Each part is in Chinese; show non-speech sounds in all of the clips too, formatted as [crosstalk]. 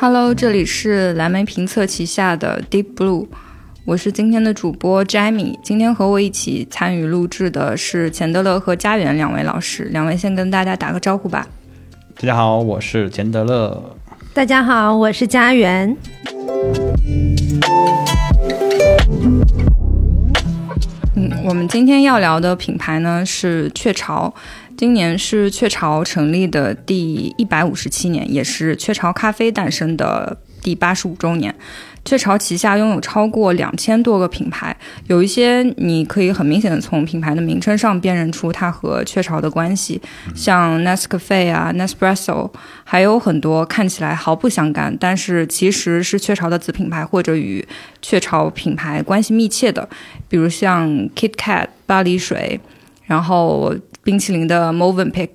Hello，这里是蓝莓评测旗下的 Deep Blue，我是今天的主播 Jamie。今天和我一起参与录制的是钱德勒和家园两位老师，两位先跟大家打个招呼吧。大家好，我是钱德勒。大家好，我是家园。我们今天要聊的品牌呢是雀巢。今年是雀巢成立的第一百五十七年，也是雀巢咖啡诞生的第八十五周年。雀巢旗下拥有超过两千多个品牌，有一些你可以很明显的从品牌的名称上辨认出它和雀巢的关系，像 Nescafe 啊、Nespresso，还有很多看起来毫不相干，但是其实是雀巢的子品牌或者与雀巢品牌关系密切的，比如像 KitKat、巴黎水，然后。冰淇淋的 Movenpick，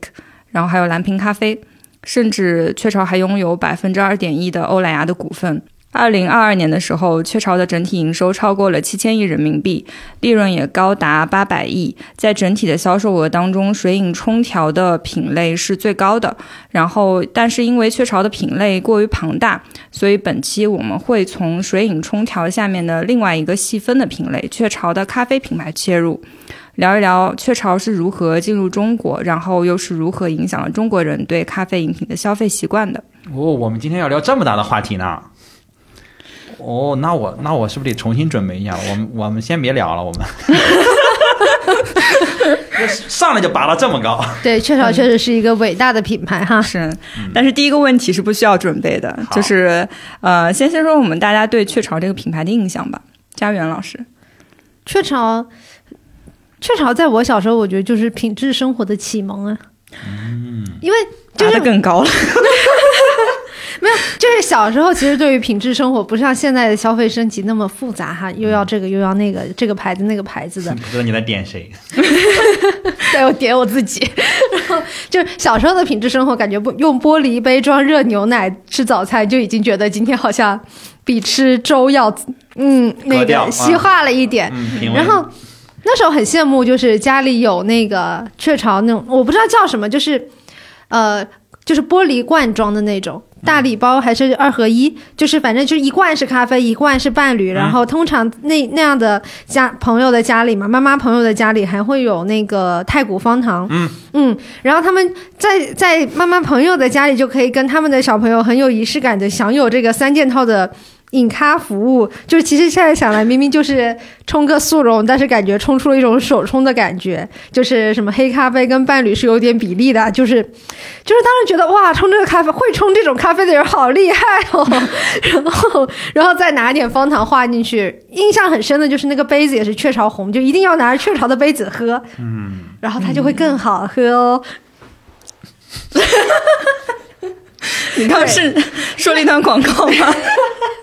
然后还有蓝瓶咖啡，甚至雀巢还拥有百分之二点一的欧莱雅的股份。二零二二年的时候，雀巢的整体营收超过了七千亿人民币，利润也高达八百亿。在整体的销售额当中，水饮冲调的品类是最高的。然后，但是因为雀巢的品类过于庞大，所以本期我们会从水饮冲调下面的另外一个细分的品类——雀巢的咖啡品牌切入。聊一聊雀巢是如何进入中国，然后又是如何影响了中国人对咖啡饮品的消费习惯的。哦，我们今天要聊这么大的话题呢。哦，那我那我是不是得重新准备一下？我们我们先别聊了，我们。[laughs] 上来就拔到这么高。对，雀巢确实是一个伟大的品牌哈。是，但是第一个问题是不需要准备的，就是呃，先先说我们大家对雀巢这个品牌的印象吧。家园老师，雀巢。雀巢在我小时候，我觉得就是品质生活的启蒙啊。嗯，因为就是更高了。[laughs] 没有，就是小时候其实对于品质生活不像现在的消费升级那么复杂哈，又要这个又要那个，这个牌子那个牌子的。不知道你在点谁？[laughs] 对，我点我自己。[laughs] 然后就是小时候的品质生活，感觉不用玻璃杯装热牛奶吃早餐，就已经觉得今天好像比吃粥要嗯那个西化了一点。然后。那时候很羡慕，就是家里有那个雀巢那种，我不知道叫什么，就是，呃，就是玻璃罐装的那种大礼包还是二合一，就是反正就是一罐是咖啡，一罐是伴侣。然后通常那那样的家朋友的家里嘛，妈妈朋友的家里还会有那个太古方糖。嗯嗯，然后他们在在妈妈朋友的家里就可以跟他们的小朋友很有仪式感的享有这个三件套的。饮咖服务就是，其实现在想来，明明就是冲个速溶，但是感觉冲出了一种手冲的感觉，就是什么黑咖啡跟伴侣是有点比例的，就是，就是当时觉得哇，冲这个咖啡会冲这种咖啡的人好厉害哦，然后，然后再拿点方糖化进去，印象很深的就是那个杯子也是雀巢红，就一定要拿着雀巢的杯子喝，嗯，然后它就会更好喝哦。[laughs] 你刚是说了一段广告吗？[laughs]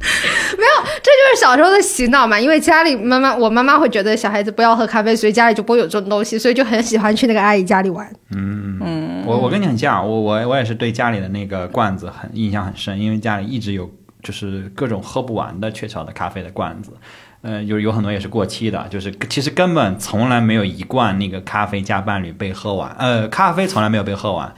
[laughs] 没有，这就是小时候的洗脑嘛。因为家里妈妈，我妈妈会觉得小孩子不要喝咖啡，所以家里就不会有这种东西，所以就很喜欢去那个阿姨家里玩。嗯嗯，我我跟你很像，我我我也是对家里的那个罐子很印象很深，因为家里一直有就是各种喝不完的雀巢的咖啡的罐子，呃，有有很多也是过期的，就是其实根本从来没有一罐那个咖啡加伴侣被喝完，呃，咖啡从来没有被喝完。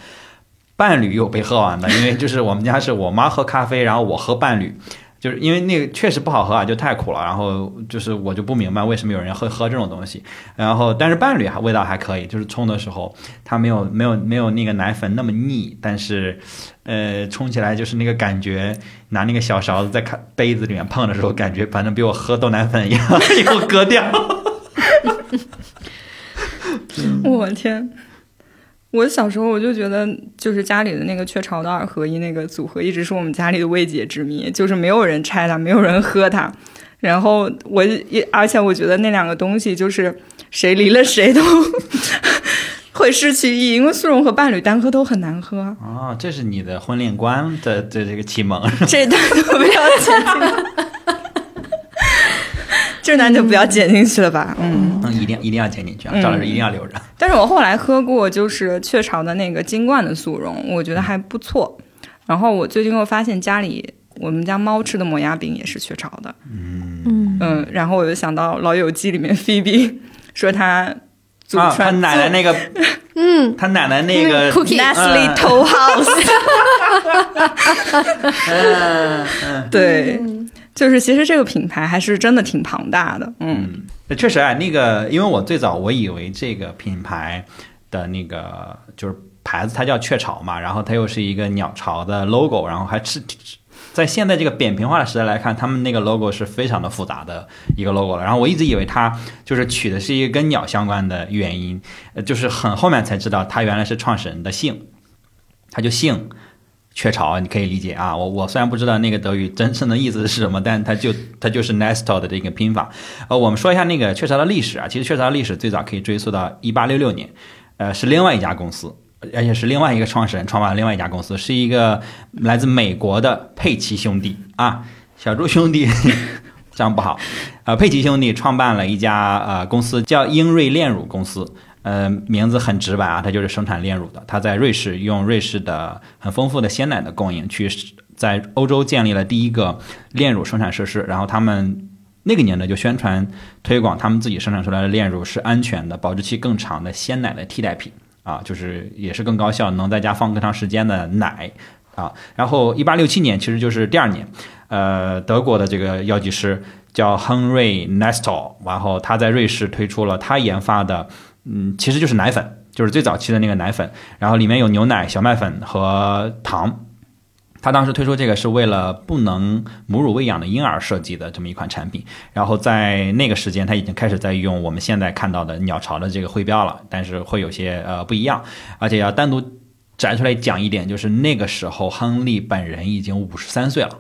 伴侣有被喝完的，因为就是我们家是我妈喝咖啡，然后我喝伴侣，就是因为那个确实不好喝啊，就太苦了。然后就是我就不明白为什么有人会喝这种东西。然后但是伴侣还味道还可以，就是冲的时候它没有没有没有那个奶粉那么腻，但是呃冲起来就是那个感觉，拿那个小勺子在咖杯子里面碰的时候，感觉反正比我喝豆奶粉一样，[laughs] 一口割掉。[laughs] 我天！我小时候我就觉得，就是家里的那个雀巢的二合一那个组合，一直是我们家里的未解之谜，就是没有人拆它，没有人喝它。然后我也，而且我觉得那两个东西就是谁离了谁都 [laughs] 会失去意义，因为速溶和伴侣单喝都很难喝。哦，这是你的婚恋观的的这个启蒙。这段都不要剪。[laughs] 这男就不要剪进去了吧，嗯，一定一定要剪进去啊，赵老师一定要留着。但是我后来喝过，就是雀巢的那个金罐的速溶，我觉得还不错。然后我最近又发现家里我们家猫吃的磨牙饼也是雀巢的。嗯，嗯，然后我就想到《老友记》里面菲比 [laughs] 说他祖啊，他传奶奶那个，嗯，[laughs] 他奶奶那个 Nestle 嗯。Toll [laughs] House，嗯嗯。对，就是其实这个品牌还是真的挺庞大的。嗯，嗯，确实啊，那个因为我最早我以为这个品牌的那个就是牌子它叫雀巢嘛，然后它又是一个鸟巢的 logo，然后还是在现在这个扁平化的时代来看，他们那个 logo 是非常的复杂的一个 logo 了。然后我一直以为它就是取的是一个跟鸟相关的原因，就是很后面才知道它原来是创始人的姓，他就姓。雀巢，你可以理解啊。我我虽然不知道那个德语真正的意思是什么，但它就它就是 Nestle 的这个拼法。呃，我们说一下那个雀巢的历史啊。其实雀巢的历史最早可以追溯到一八六六年，呃，是另外一家公司，而且是另外一个创始人创办了另外一家公司，是一个来自美国的佩奇兄弟啊，小猪兄弟。[laughs] 这样不好，呃，佩奇兄弟创办了一家呃公司，叫英瑞炼乳公司，呃，名字很直白啊，它就是生产炼乳的。它在瑞士用瑞士的很丰富的鲜奶的供应，去在欧洲建立了第一个炼乳生产设施。然后他们那个年代就宣传推广他们自己生产出来的炼乳是安全的、保质期更长的鲜奶的替代品啊，就是也是更高效、能在家放更长时间的奶啊。然后一八六七年其实就是第二年，呃，德国的这个药剂师叫亨瑞 Nestle，然后他在瑞士推出了他研发的。嗯，其实就是奶粉，就是最早期的那个奶粉，然后里面有牛奶、小麦粉和糖。他当时推出这个是为了不能母乳喂养的婴儿设计的这么一款产品。然后在那个时间，他已经开始在用我们现在看到的鸟巢的这个徽标了，但是会有些呃不一样，而且要单独摘出来讲一点，就是那个时候亨利本人已经五十三岁了，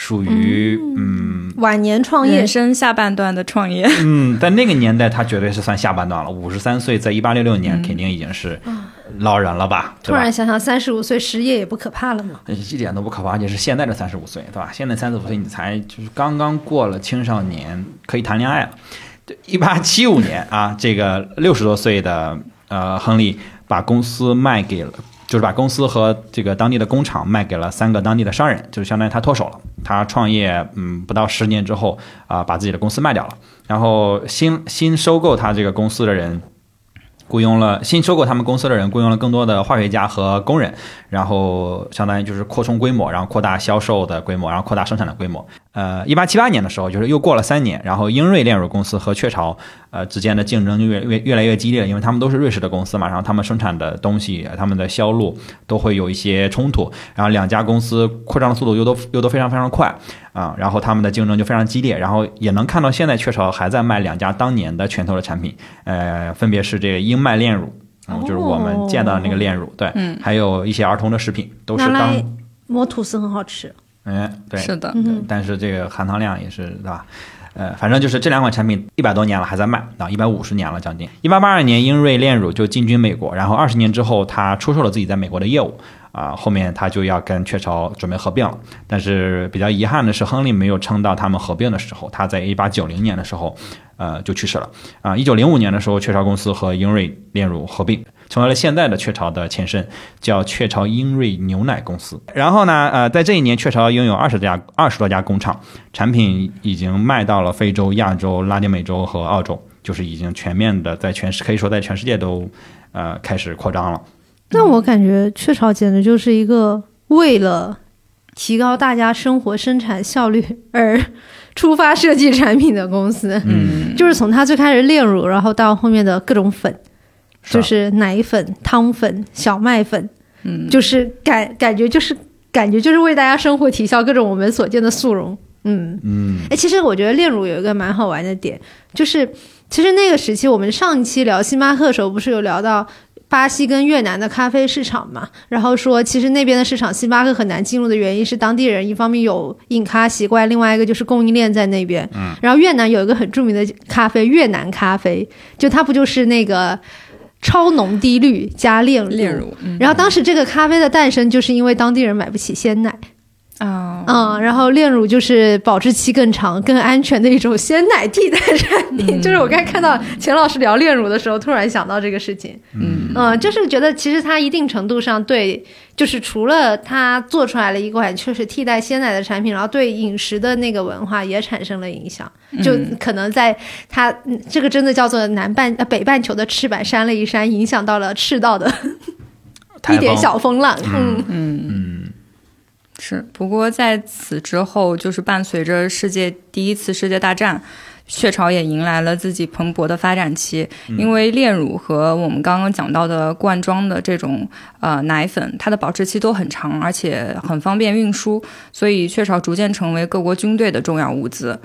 属于嗯晚年创业人，生下半段的创业，嗯，在那个年代，他绝对是算下半段了。五十三岁，在一八六六年，肯定已经是老人了吧？突然？想想，三十五岁失业也不可怕了嘛。一点都不可怕，而且是现在的三十五岁，对吧？现在三十五岁，你才就是刚刚过了青少年，可以谈恋爱了。一八七五年啊，这个六十多岁的呃亨利把公司卖给了，就是把公司和这个当地的工厂卖给了三个当地的商人，就是相当于他脱手了。他创业嗯不到十年之后啊、把自己的公司卖掉了，然后新新收购他这个公司的人。雇佣了新收购他们公司的人，雇佣了更多的化学家和工人，然后相当于就是扩充规模，然后扩大销售的规模，然后扩大生产的规模。呃，一八七八年的时候，就是又过了三年，然后英瑞炼乳公司和雀巢呃之间的竞争就越越越来越激烈了，因为他们都是瑞士的公司嘛，然后他们生产的东西，他们的销路都会有一些冲突，然后两家公司扩张的速度又都又都非常非常快啊，然后他们的竞争就非常激烈，然后也能看到现在雀巢还在卖两家当年的拳头的产品，呃，分别是这个英麦炼乳。嗯，就是我们见到的那个炼乳，对，嗯还有一些儿童的食品，都是当来磨吐司很好吃。嗯，对，是的，嗯但是这个含糖量也是对吧？呃，反正就是这两款产品一百多年了还在卖啊，一百五十年了将近。一八八二年，英瑞炼乳就进军美国，然后二十年之后，他出售了自己在美国的业务啊，后面他就要跟雀巢准备合并了。但是比较遗憾的是，亨利没有撑到他们合并的时候，他在一八九零年的时候，呃，就去世了啊。一九零五年的时候，雀巢公司和英瑞炼乳合并。成为了现在的雀巢的前身，叫雀巢英瑞牛奶公司。然后呢，呃，在这一年，雀巢拥有二十家、二十多家工厂，产品已经卖到了非洲、亚洲、拉丁美洲和澳洲，就是已经全面的在全世可以说在全世界都呃开始扩张了。那我感觉雀巢简直就是一个为了提高大家生活生产效率而出发设计产品的公司。嗯，就是从它最开始炼乳，然后到后面的各种粉，是就是奶粉、汤粉、小麦粉，嗯，就是感感觉就是感觉就是为大家生活提效各种我们所见的速溶。嗯，嗯哎，其实我觉得炼乳有一个蛮好玩的点，就是其实那个时期我们上一期聊星巴克的时候，不是有聊到。巴西跟越南的咖啡市场嘛，然后说其实那边的市场星巴克很难进入的原因是当地人一方面有饮咖习惯，另外一个就是供应链在那边。嗯，然后越南有一个很著名的咖啡，越南咖啡，就它不就是那个超浓低滤加炼乳？炼乳，嗯然后当时这个咖啡的诞生，就是因为当地人买不起鲜奶。啊，嗯，然后炼乳就是保质期更长、更安全的一种鲜奶替代产品。就是我刚才看到钱老师聊炼乳的时候，突然想到这个事情。嗯。嗯，就是觉得其实它一定程度上对，就是除了它做出来了一款确实替代鲜奶的产品，然后对饮食的那个文化也产生了影响。就可能在它嗯这个真的叫做南半呃北半球的翅膀扇了一扇，影响到了赤道的 [laughs] 一点小风浪。嗯。嗯是。不过在此之后，就是伴随着世界第一次世界大战。雀巢也迎来了自己蓬勃的发展期，因为炼乳和我们刚刚讲到的罐装的这种呃奶粉，它的保质期都很长，而且很方便运输，所以雀巢逐渐成为各国军队的重要物资。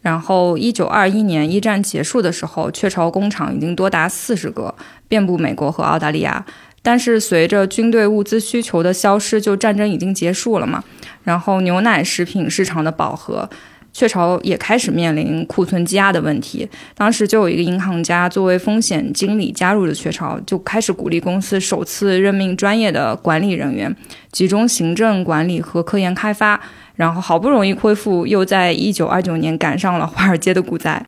然后，一九二一年一战结束的时候，雀巢工厂已经多达四十个，遍布美国和澳大利亚。但是随着军队物资需求的消失，就战争已经结束了嘛，然后牛奶食品市场的饱和。雀巢也开始面临库存积压的问题。当时就有一个银行家作为风险经理加入了雀巢，就开始鼓励公司首次任命专业的管理人员，集中行政管理和科研开发。然后好不容易恢复，又在一九二九年赶上了华尔街的股灾。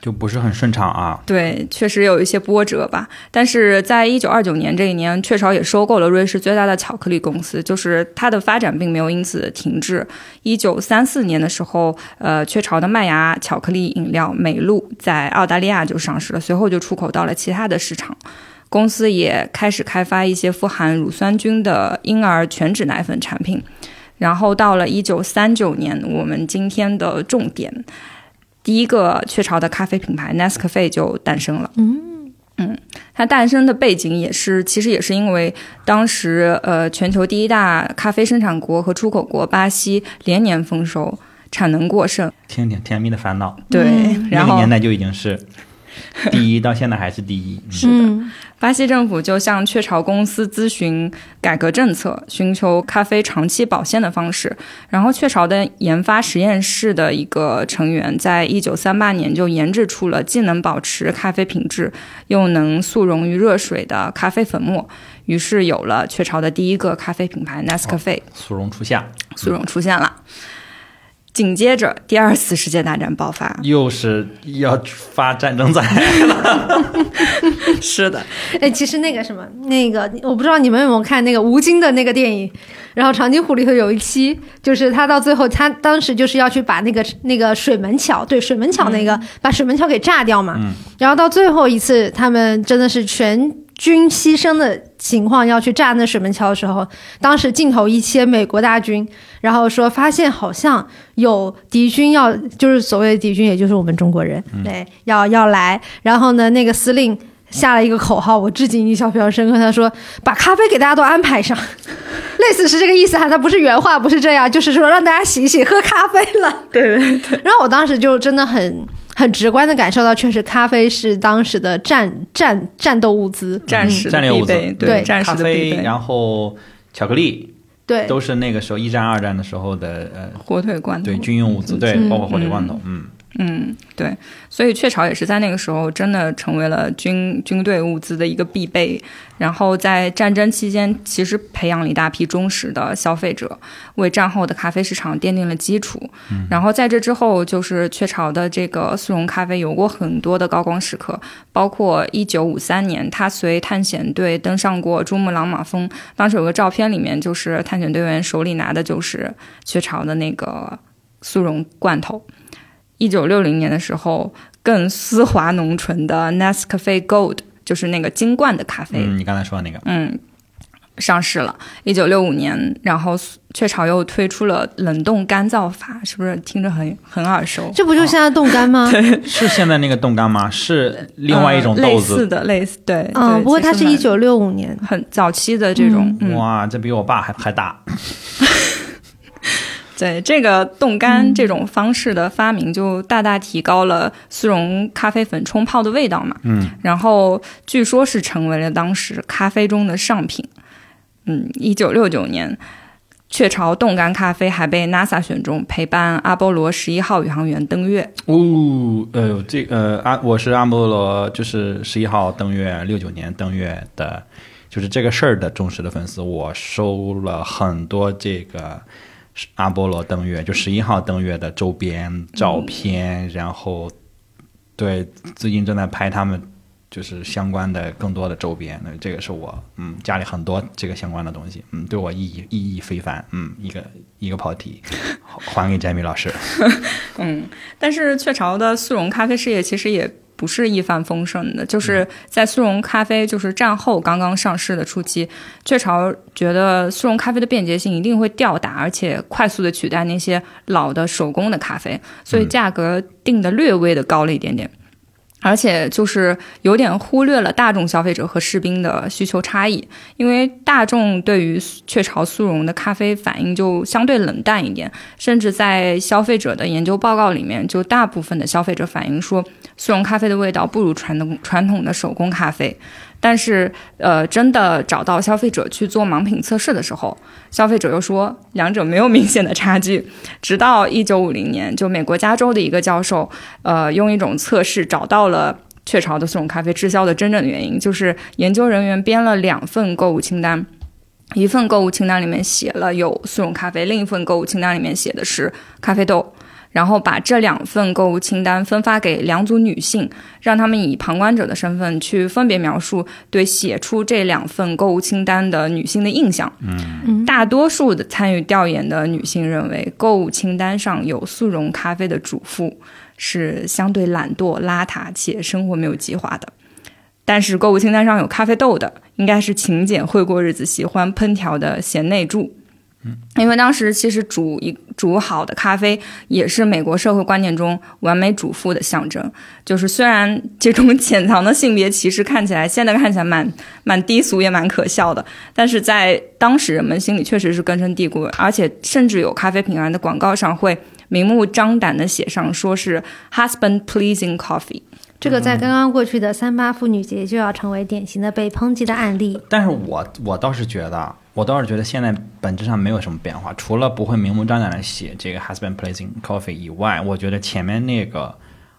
就不是很顺畅啊。对，确实有一些波折吧。但是在一九二九年这一年，雀巢也收购了瑞士最大的巧克力公司，就是它的发展并没有因此停滞。一九三四年的时候，呃，雀巢的麦芽巧克力饮料美露在澳大利亚就上市了，随后就出口到了其他的市场。公司也开始开发一些富含乳酸菌的婴儿全脂奶粉产品。然后到了一九三九年，我们今天的重点。第一个雀巢的咖啡品牌 Nescafe 就诞生了。嗯嗯，它诞生的背景也是，其实也是因为当时呃全球第一大咖啡生产国和出口国巴西连年丰收，产能过剩。听听甜蜜的烦恼，对，嗯然后那个年代就已经是 [laughs] 第一，到现在还是第一。嗯是的，嗯巴西政府就向雀巢公司咨询改革政策，寻求咖啡长期保鲜的方式。然后，雀巢的研发实验室的一个成员，在一九三八年就研制出了既能保持咖啡品质，又能速溶于热水的咖啡粉末。于是，有了雀巢的第一个咖啡品牌 Nescafe，速溶初夏，速溶出现了。紧接着，第二次世界大战爆发。又是要发战争灾了。[laughs] 是的，哎，其实那个什么，那个我不知道你们有没有看那个吴京的那个电影，然后长津湖里头有一期，就是他到最后，他当时就是要去把那个那个水门桥，对水门桥那个、把水门桥给炸掉嘛，然后到最后一次，他们真的是全军牺牲的情况要去炸那水门桥的时候，当时镜头一切美国大军，然后说发现好像有敌军要，就是所谓的敌军，也就是我们中国人，对，要要来，然后呢，那个司令。下了一个口号，我至今印象非常深刻。他说：“把咖啡给大家都安排上，[laughs] 类似是这个意思哈。他不是原话，不是这样，就是说让大家洗洗喝咖啡了。对对对，然后我当时就真的很很直观的感受到，确实咖啡是当时的战战战斗物资，战士战略物资，对战士咖啡，的必备。然后巧克力，对，都是那个时候一战、二战的时候的呃，火腿罐头，对军用物资，对，嗯。包括火腿罐头，嗯，嗯，对，所以雀巢也是在那个时候真的成为了军军队物资的一个必备。然后在战争期间，其实培养了一大批忠实的消费者，为战后的咖啡市场奠定了基础。然后在这之后，就是雀巢的这个速溶咖啡有过很多的高光时刻，包括一九五三年，他随探险队登上过珠穆朗玛峰，当时有个照片，里面就是探险队员手里拿的就是雀巢的那个速溶罐头。一九六零年的时候，更丝滑浓醇的 Nescafe Gold，就是那个金罐的咖啡，嗯，你刚才说的那个，嗯，上市了。一九六五年，然后雀巢又推出了冷冻干燥法，是不是听着很很耳熟？这不就是现在冻干吗？[laughs] 是现在那个冻干吗？是另外一种呃类豆子。似的，类似对，嗯，对不过它是一九六五年，很早期的这种，嗯哇，这比我爸还还大。[laughs] 对这个冻干这种方式的发明，就大大提高了速溶咖啡粉冲泡的味道嘛。嗯，然后据说是成为了当时咖啡中的上品。嗯，一九六九年，雀巢冻干咖啡还被 NASA 选中，陪伴阿波罗十一号宇航员登月。哦，呃，这呃阿我是阿波罗，就是十一号登月，六九年登月的，就是这个事儿的忠实的粉丝。我收了很多这个阿波罗登月，就十一号登月的周边照片，然后对最近正在拍他们就是相关的更多的周边，那这个是我嗯家里很多这个相关的东西，嗯对我意义意义非凡，嗯一个一个跑题，[laughs] 还给詹米老师。[laughs] 嗯，但是雀巢的速溶咖啡事业其实也不是一帆风顺的，就是在速溶咖啡就是战后刚刚上市的初期，雀巢觉得速溶咖啡的便捷性一定会吊打，而且快速的取代那些老的手工的咖啡，所以价格定的略微的高了一点点。而且就是有点忽略了大众消费者和士兵的需求差异，因为大众对于雀巢速溶的咖啡反应就相对冷淡一点，甚至在消费者的研究报告里面，就大部分的消费者反映说，速溶咖啡的味道不如传统传统的手工咖啡。但是，呃，真的找到消费者去做盲品测试的时候，消费者又说两者没有明显的差距。[laughs] 直到一九五零年，就美国加州的一个教授，呃，用一种测试找到了雀巢的速溶咖啡滞销的真正的原因，就是研究人员编了两份购物清单，一份购物清单里面写了有速溶咖啡，另一份购物清单里面写的是咖啡豆。然后把这两份购物清单分发给两组女性，让他们以旁观者的身份去分别描述对写出这两份购物清单的女性的印象。嗯，大多数的参与调研的女性认为，购物清单上有速溶咖啡的主妇是相对懒惰、邋遢且生活没有计划的；但是购物清单上有咖啡豆的，应该是勤俭会过日子、喜欢烹调的贤内助。因为当时其实煮一煮好的咖啡也是美国社会观念中完美主妇的象征。就是虽然这种 [laughs] 潜藏的性别歧视看起来现在看起来蛮蛮低俗也蛮可笑的，但是在当时人们心里确实是根深蒂固，而且甚至有咖啡品牌的广告上会明目张胆的写上说是 husband pleasing coffee。这个在刚刚过去的三八妇女节就要成为典型的被抨击的案例。但是我我倒是觉得，我倒是觉得现在本质上没有什么变化，除了不会明目张胆的写这个 husband pleasing coffee 以外，我觉得前面那个，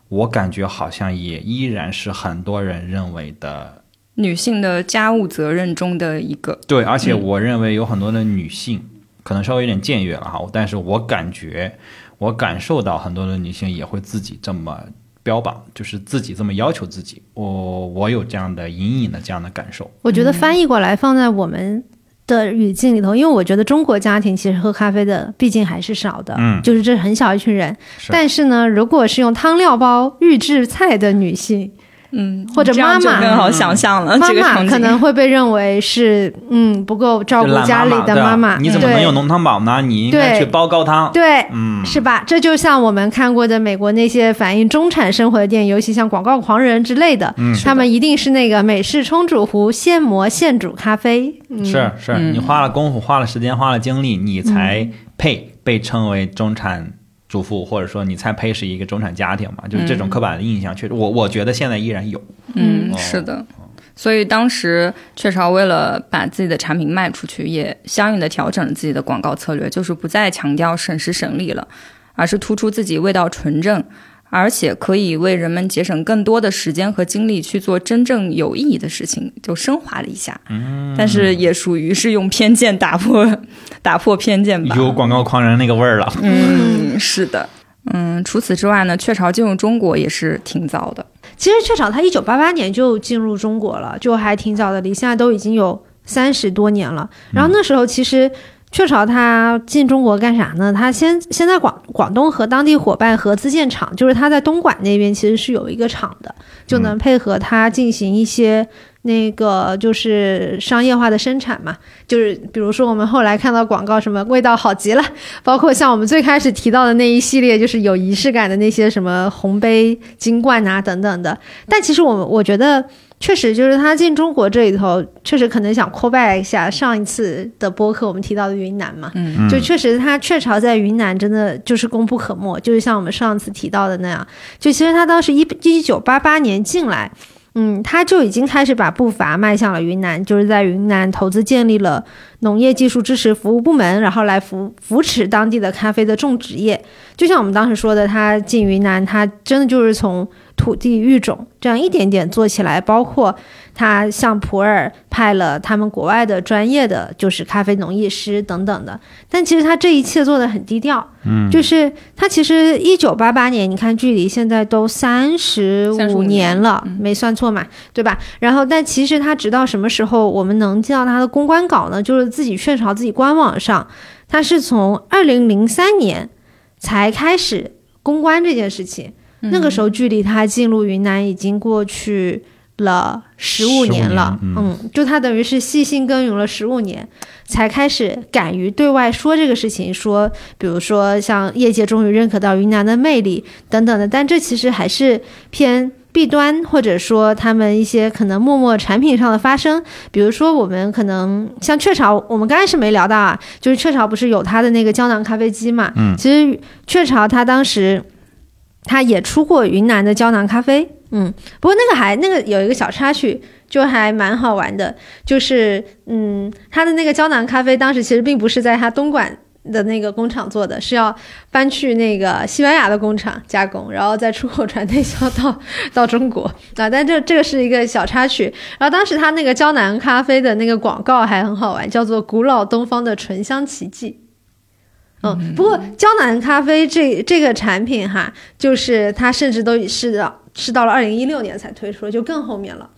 我感觉好像也依然是很多人认为的女性的家务责任中的一个。对，而且我认为有很多的女性，可能稍微有点僭越了哈，但是我感觉，我感受到很多的女性也会自己这么。标榜就是自己这么要求自己，我我有这样的隐隐的这样的感受。我觉得翻译过来放在我们的语境里头，因为我觉得中国家庭其实喝咖啡的毕竟还是少的，嗯，就是这很小一群人。但是呢，如果是用汤料包预制菜的女性。嗯，或者妈妈更好想象了，妈妈可能会被认为是嗯不够照顾家里的妈妈。你怎么能有浓汤宝呢？你应该去煲高汤。对，嗯，是吧？这就像我们看过的美国那些反映中产生活的电影，尤其像《广告狂人》之类的，他们一定是那个美式冲煮壶现磨现煮咖啡。是是，你花了功夫、花了时间、花了精力，你才配被称为中产。主妇，或者说你才配是一个中产家庭嘛？就是这种刻板的印象，确实，我我觉得现在依然有。嗯，是的。所以当时雀巢为了把自己的产品卖出去，也相应的调整了自己的广告策略，就是不再强调省时省力了，而是突出自己味道纯正。而且可以为人们节省更多的时间和精力去做真正有意义的事情，就升华了一下。嗯，但是也属于是用偏见打破打破偏见吧。有广告狂人那个味儿了。嗯，是的。嗯，除此之外呢，雀巢进入中国也是挺早的。其实雀巢它一九八八年就进入中国了，就还挺早的，离现在都已经有三十多年了。然后那时候其实。雀巢它进中国干啥呢？它先先在广广东和当地伙伴合资建厂，就是它在东莞那边其实是有一个厂的，就能配合它进行一些那个就是商业化的生产嘛。就是比如说我们后来看到广告什么味道好极了，包括像我们最开始提到的那一系列就是有仪式感的那些什么红杯金罐啊等等的。但其实我我觉得。确实，就是他进中国这里头，确实可能想 call back 一下上一次的播客我们提到的云南嘛，嗯，就确实他雀巢在云南真的就是功不可没，就是像我们上次提到的那样，就其实他当时一一九八八年进来，嗯，他就已经开始把步伐迈向了云南，就是在云南投资建立了农业技术支持服务部门，然后来扶扶持当地的咖啡的种植业。就像我们当时说的，他进云南，他真的就是从。土地育种，这样一点点做起来，包括他向普洱派了他们国外的专业的就是咖啡农艺师等等的，但其实他这一切做的很低调，嗯，就是他其实一九八八年，你看距离现在都三十35五年了，嗯没算错嘛，对吧？然后，但其实他直到什么时候我们能见到他的公关稿呢？就是自己雀巢自己官网上，他是从二零零三年才开始公关这件事情。那个时候距离他进入云南已经过去了十五年了，15年嗯就他等于是细心耕耘了十五年，才开始敢于对外说这个事情，说比如说像业界终于认可到云南的魅力等等的，但这其实还是偏。弊端，或者说他们一些可能默默产品上的发生，比如说我们可能像雀巢，我们刚开始没聊到啊，就是雀巢不是有它的那个胶囊咖啡机嘛？嗯其实雀巢它当时它也出过云南的胶囊咖啡，嗯，不过那个还那个有一个小插曲，就还蛮好玩的，就是嗯，他的那个胶囊咖啡当时其实并不是在他东莞。的那个工厂做的是要搬去那个西班牙的工厂加工，然后再出口传内销到到中国啊。但这这个是一个小插曲。然后当时他那个胶囊咖啡的那个广告还很好玩，叫做“古老东方的醇香奇迹”。嗯，不过胶囊咖啡这这个产品哈，就是它甚至都是到是到了二零一六年才推出，就更后面了。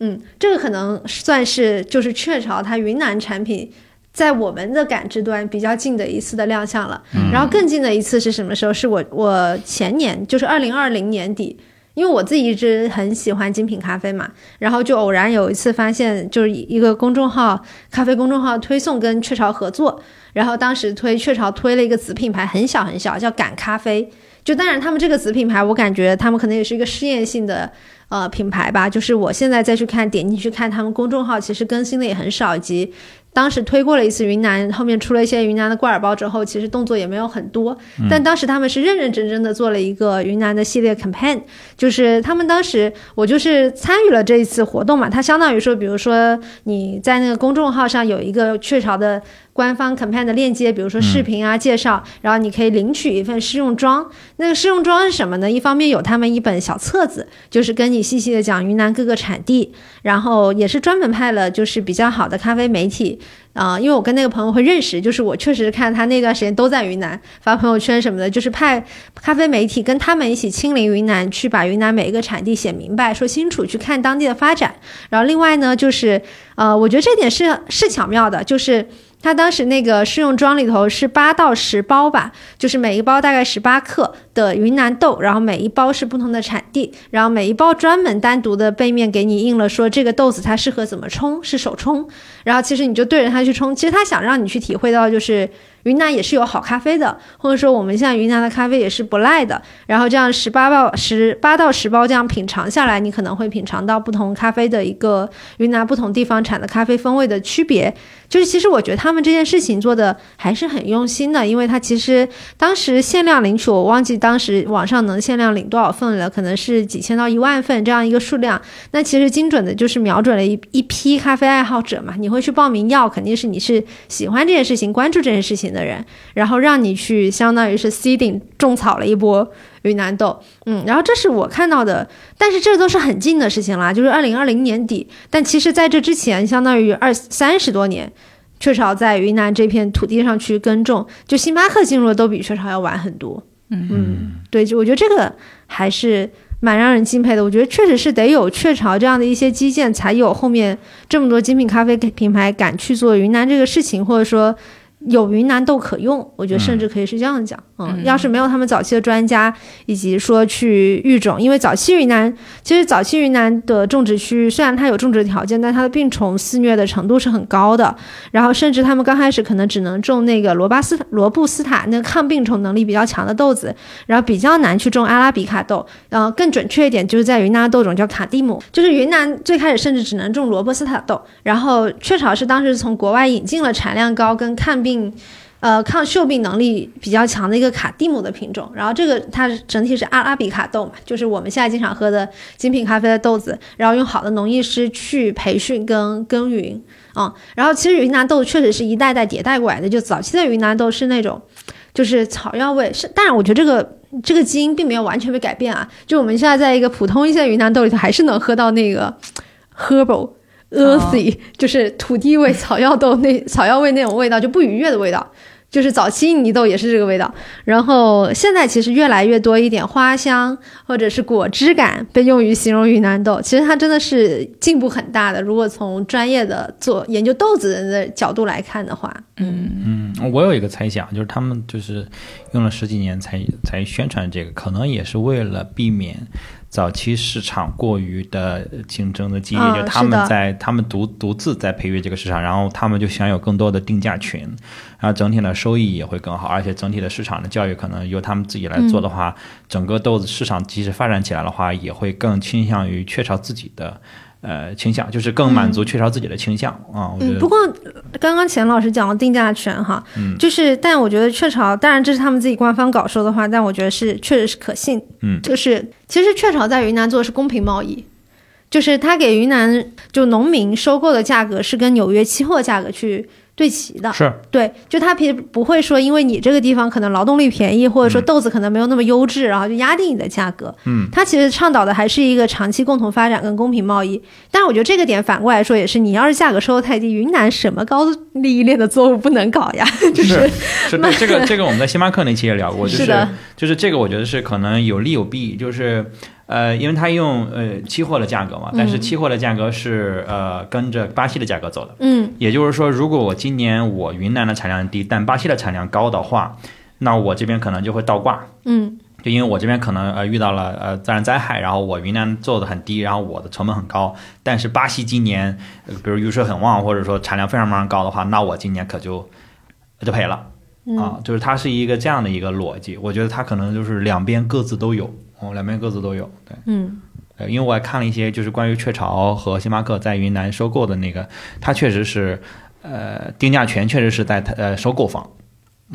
嗯，这个可能算是就是雀巢它云南产品在我们的感知端比较近的一次的亮相了。然后更近的一次是什么时候？是我我前年就是二零二零年底。因为我自己一直很喜欢精品咖啡嘛，然后就偶然有一次发现，就是一个公众号咖啡公众号推送跟雀巢合作，然后当时推雀巢推了一个子品牌，很小很小，叫赶咖啡。就当然他们这个子品牌，我感觉他们可能也是一个试验性的呃品牌吧。就是我现在再去看，点进去看他们公众号，其实更新的也很少，以及当时推过了一次云南，后面出了一些云南的挂耳包之后，其实动作也没有很多。但当时他们是认认真真的做了一个云南的系列 campaign，就是他们当时我就是参与了这一次活动嘛，它相当于说，比如说你在那个公众号上有一个雀巢的官方 campaign 的链接，比如说视频啊、介绍，然后你可以领取一份试用装。那个试用装是什么呢？一方面有他们一本小册子，就是跟你细细的讲云南各个产地，然后也是专门派了就是比较好的咖啡媒体。啊、因为我跟那个朋友会认识，就是我确实看他那段时间都在云南发朋友圈什么的，就是派咖啡媒体跟他们一起亲临云南，去把云南每一个产地写明白、说清楚，去看当地的发展。然后另外呢，就是呃，我觉得这点是是巧妙的，就是。他当时那个试用装里头是八到十包吧，就是每一包大概十八克的云南豆，然后每一包是不同的产地，然后每一包专门单独的背面给你印了说这个豆子它适合怎么冲，是手冲，然后其实你就对着它去冲，其实他想让你去体会到就是云南也是有好咖啡的，或者说我们现在云南的咖啡也是不赖的，然后这样十八包十八到十包这样品尝下来，你可能会品尝到不同咖啡的一个云南不同地方产的咖啡风味的区别。就是其实我觉得他们这件事情做的还是很用心的，因为他其实当时限量领取，我忘记当时网上能限量领多少份了，可能是几千到一万份这样一个数量。那其实精准的就是瞄准了一一批咖啡爱好者嘛，你会去报名要，肯定是你是喜欢这件事情、关注这件事情的人，然后让你去相当于是 seeding 种草了一波云南豆，嗯，然后这是我看到的，但是这都是很近的事情啦，就是二零二零年底，但其实在这之前，相当于二三十多年。雀巢在云南这片土地上去耕种，就星巴克进入的都比雀巢要晚很多。嗯对，就我觉得这个还是蛮让人敬佩的。我觉得确实是得有雀巢这样的一些基建，才有后面这么多精品咖啡品牌敢去做云南这个事情，或者说有云南豆可用。我觉得甚至可以是这样讲。嗯，要是没有他们早期的专家，以及说去育种，因为早期云南其实早期云南的种植区虽然它有种植条件，但它的病虫肆虐的程度是很高的。然后甚至他们刚开始可能只能种那个罗巴斯罗布斯塔那个抗病虫能力比较强的豆子，然后比较难去种阿拉比卡豆。呃，更准确一点就是在云南的豆种叫卡蒂姆，就是云南最开始甚至只能种罗布斯塔豆。然后雀巢是当时从国外引进了产量高跟抗病。呃，抗锈病能力比较强的一个卡蒂姆的品种，然后这个它整体是阿拉比卡豆嘛，就是我们现在经常喝的精品咖啡的豆子，然后用好的农艺师去培训跟耕耘，嗯，然后其实云南豆确实是一代代迭代过来的，就早期的云南豆是那种，就是草药味，是，但是我觉得这个这个基因并没有完全被改变啊。就我们现在在一个普通一些的云南豆里头，还是能喝到那个 herbal earthy，、就是土地味、草药豆那 [laughs] 草药味那种味道，就不愉悦的味道。就是早期印尼豆也是这个味道，然后现在其实越来越多一点花香或者是果汁感被用于形容云南豆，其实它真的是进步很大的。如果从专业的做研究豆子人的角度来看的话，嗯嗯，我有一个猜想，就是他们就是用了十几年才才宣传这个，可能也是为了避免早期市场过于的竞争的激烈，嗯就他们在他们独独自在培育这个市场，然后他们就享有更多的定价权，然后整体的收益也会更好，而且整体的市场的教育可能由他们自己来做的话，整个豆子市场即使发展起来的话，也会更倾向于雀巢自己的。呃，倾向就是更满足雀巢自己的倾向啊，嗯，不过刚刚钱老师讲了定价权哈，嗯。就是但我觉得雀巢，当然这是他们自己官方搞说的话，但我觉得是确实是可信。嗯。就是其实雀巢在云南做的是公平贸易，就是他给云南就农民收购的价格是跟纽约期货价格去对齐的。是对，就他平不会说，因为你这个地方可能劳动力便宜，或者说豆子可能没有那么优质，然后就压低你的价格。嗯，他其实倡导的还是一个长期共同发展跟公平贸易。但是我觉得这个点反过来说也是，你要是价格收的太低，云南什么高利益链的作物不能搞呀？[laughs] 就是 [laughs] 是对这个这个我们在星巴克那期也聊过，[laughs] 就是的就是这个我觉得是可能有利有弊，就是呃，因为它用呃期货的价格嘛，但是期货的价格是呃跟着巴西的价格走的，嗯。也就是说，如果我今年我云南的产量低，但巴西的产量高的话，那我这边可能就会倒挂。嗯。就因为我这边可能呃遇到了呃自然灾害，然后我云南做的很低，然后我的成本很高，但是巴西今年、呃比如雨水很旺，或者说产量非常非常高的话，那我今年可就就赔了。嗯。啊，就是它是一个这样的一个逻辑，我觉得它可能就是两边各自都有，哦，两边各自都有，对。嗯呃，因为我还看了一些，就是关于雀巢和星巴克在云南收购的那个，它确实是，呃，定价权确实是在它呃收购方，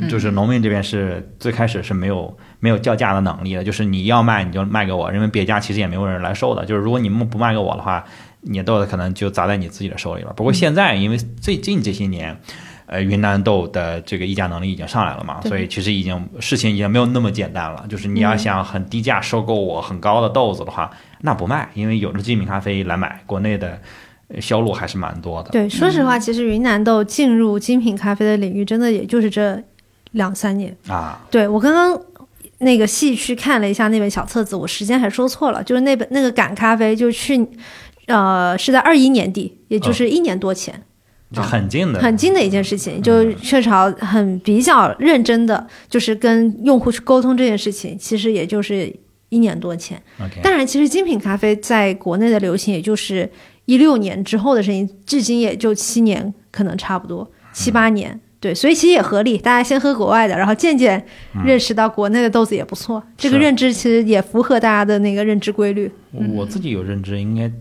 就是农民这边是最开始是没有没有叫价的能力的，就是你要卖你就卖给我，因为别家其实也没有人来收的，就是如果你们不卖给我的话，你的豆子可能就砸在你自己的手里了。不过现在因为最近这些年。呃，云南豆的这个议价能力已经上来了嘛，所以其实已经事情已经没有那么简单了。就是你要想很低价收购我很高的豆子的话，那不卖，因为有着精品咖啡来买，国内的呃销路还是蛮多的。对，说实话，其实云南豆进入精品咖啡的领域，真的也就是这两三年。啊，对我刚刚那个细去看了一下那本小册子，我时间还说错了，就是那本那个赶咖啡，就去呃是在二一年底，也就是一年多前。就很近的，很近的一件事情，就雀巢很比较认真的，就是跟用户去沟通这件事情，其实也就是一年多前。当然，其实精品咖啡在国内的流行，也就是一六年之后的事情，至今也就七年，可能差不多七八年。对，所以其实也合理，大家先喝国外的，然后渐渐认识到国内的豆子也不错。这个认知其实也符合大家的那个认知规律。我我自己有认知，应该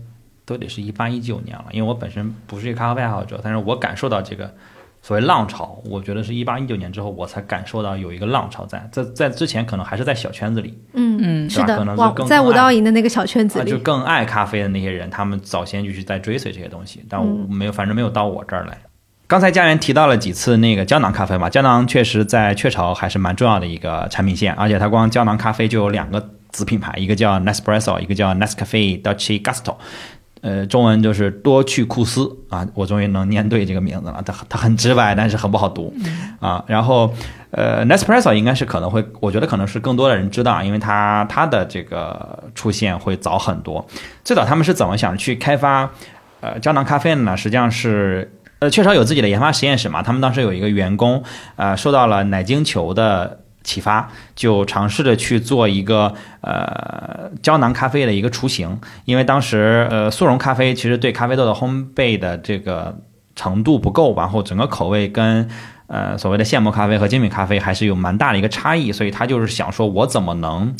都得是一八一九年了，因为我本身不是一个咖啡爱好者，但是我感受到这个所谓浪潮，我觉得是一八一九年之后，我才感受到有一个浪潮在，在在之前可能还是在小圈子里，嗯嗯是的可能，是往更在五道营的那个小圈子啊，里就，更爱咖啡的那些人，他们早先就是在追随这些东西，但我没有，反正没有到我这儿来。刚才家园提到了几次那个胶囊咖啡嘛，胶囊确实在雀巢还是蛮重要的一个产品线，而且它光胶囊咖啡就有两个子品牌，一个叫 Nespresso，一个叫 Nescafe Dolce Gusto。呃，中文就是多去库斯啊，我终于能念对这个名字了。它它很直白，但是很不好读啊。然后，呃，Nespresso 应该是可能会，我觉得可能是更多的人知道，因为它它的这个出现会早很多。最早他们是怎么想去开发呃胶囊咖啡的呢？实际上是呃雀巢有自己的研发实验室嘛，他们当时有一个员工呃受到了奶精球的启发，就尝试着去做一个呃胶囊咖啡的一个雏形，因为当时呃速溶咖啡其实对咖啡豆的烘焙的这个程度不够，然后整个口味跟呃所谓的现磨咖啡和精品咖啡还是有蛮大的一个差异，所以他就是想说，我怎么能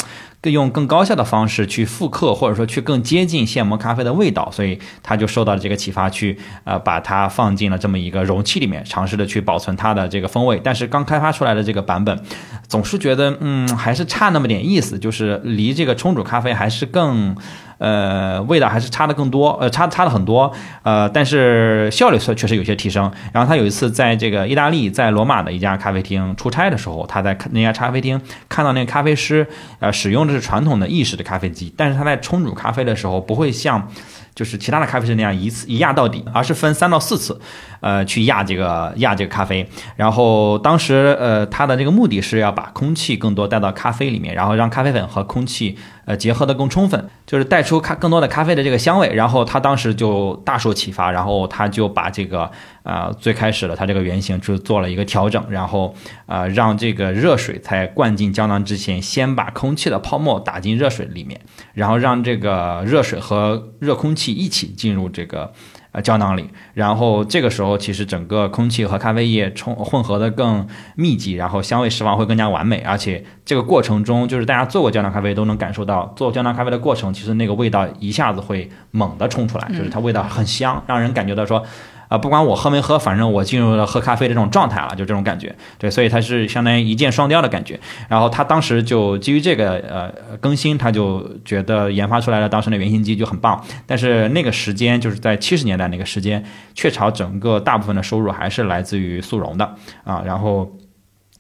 更用更高效的方式去复刻，或者说去更接近现磨咖啡的味道，所以他就受到了这个启发去，呃把它放进了这么一个容器里面，尝试着去保存它的这个风味。但是刚开发出来的这个版本，总是觉得嗯还是差那么点意思，就是离这个冲煮咖啡还是更呃，味道还是差的更多，呃，差差的很多，呃，但是效率确确实有些提升。然后他有一次在这个意大利，在罗马的一家咖啡厅出差的时候，他在那家咖啡厅看到那个咖啡师，呃，使用的是传统的意式的咖啡机，但是他在冲煮咖啡的时候不会像。就是其他的咖啡师那样一次一压到底，而是分三到四次，呃，去压这个压这个咖啡。然后当时呃，它的这个目的是要把空气更多带到咖啡里面，然后让咖啡粉和空气。呃，结合的更充分，就是带出咖更多的咖啡的这个香味。然后他当时就大受启发，然后他就把这个呃最开始的他这个原型就做了一个调整，然后呃让这个热水在灌进胶囊之前，先把空气的泡沫打进热水里面，然后让这个热水和热空气一起进入这个。呃，胶囊里，然后这个时候其实整个空气和咖啡液冲混合的更密集，然后香味释放会更加完美，而且这个过程中，就是大家做过胶囊咖啡都能感受到，做胶囊咖啡的过程，其实那个味道一下子会猛地冲出来，就是它味道很香，让人感觉到说。啊，不管我喝没喝，反正我进入了喝咖啡的这种状态了，就这种感觉。对，所以它是相当于一箭双雕的感觉。然后他当时就基于这个呃更新，他就觉得研发出来的当时的原型机就很棒。但是那个时间就是在七十年代那个时间，雀巢整个大部分的收入还是来自于速溶的啊。然后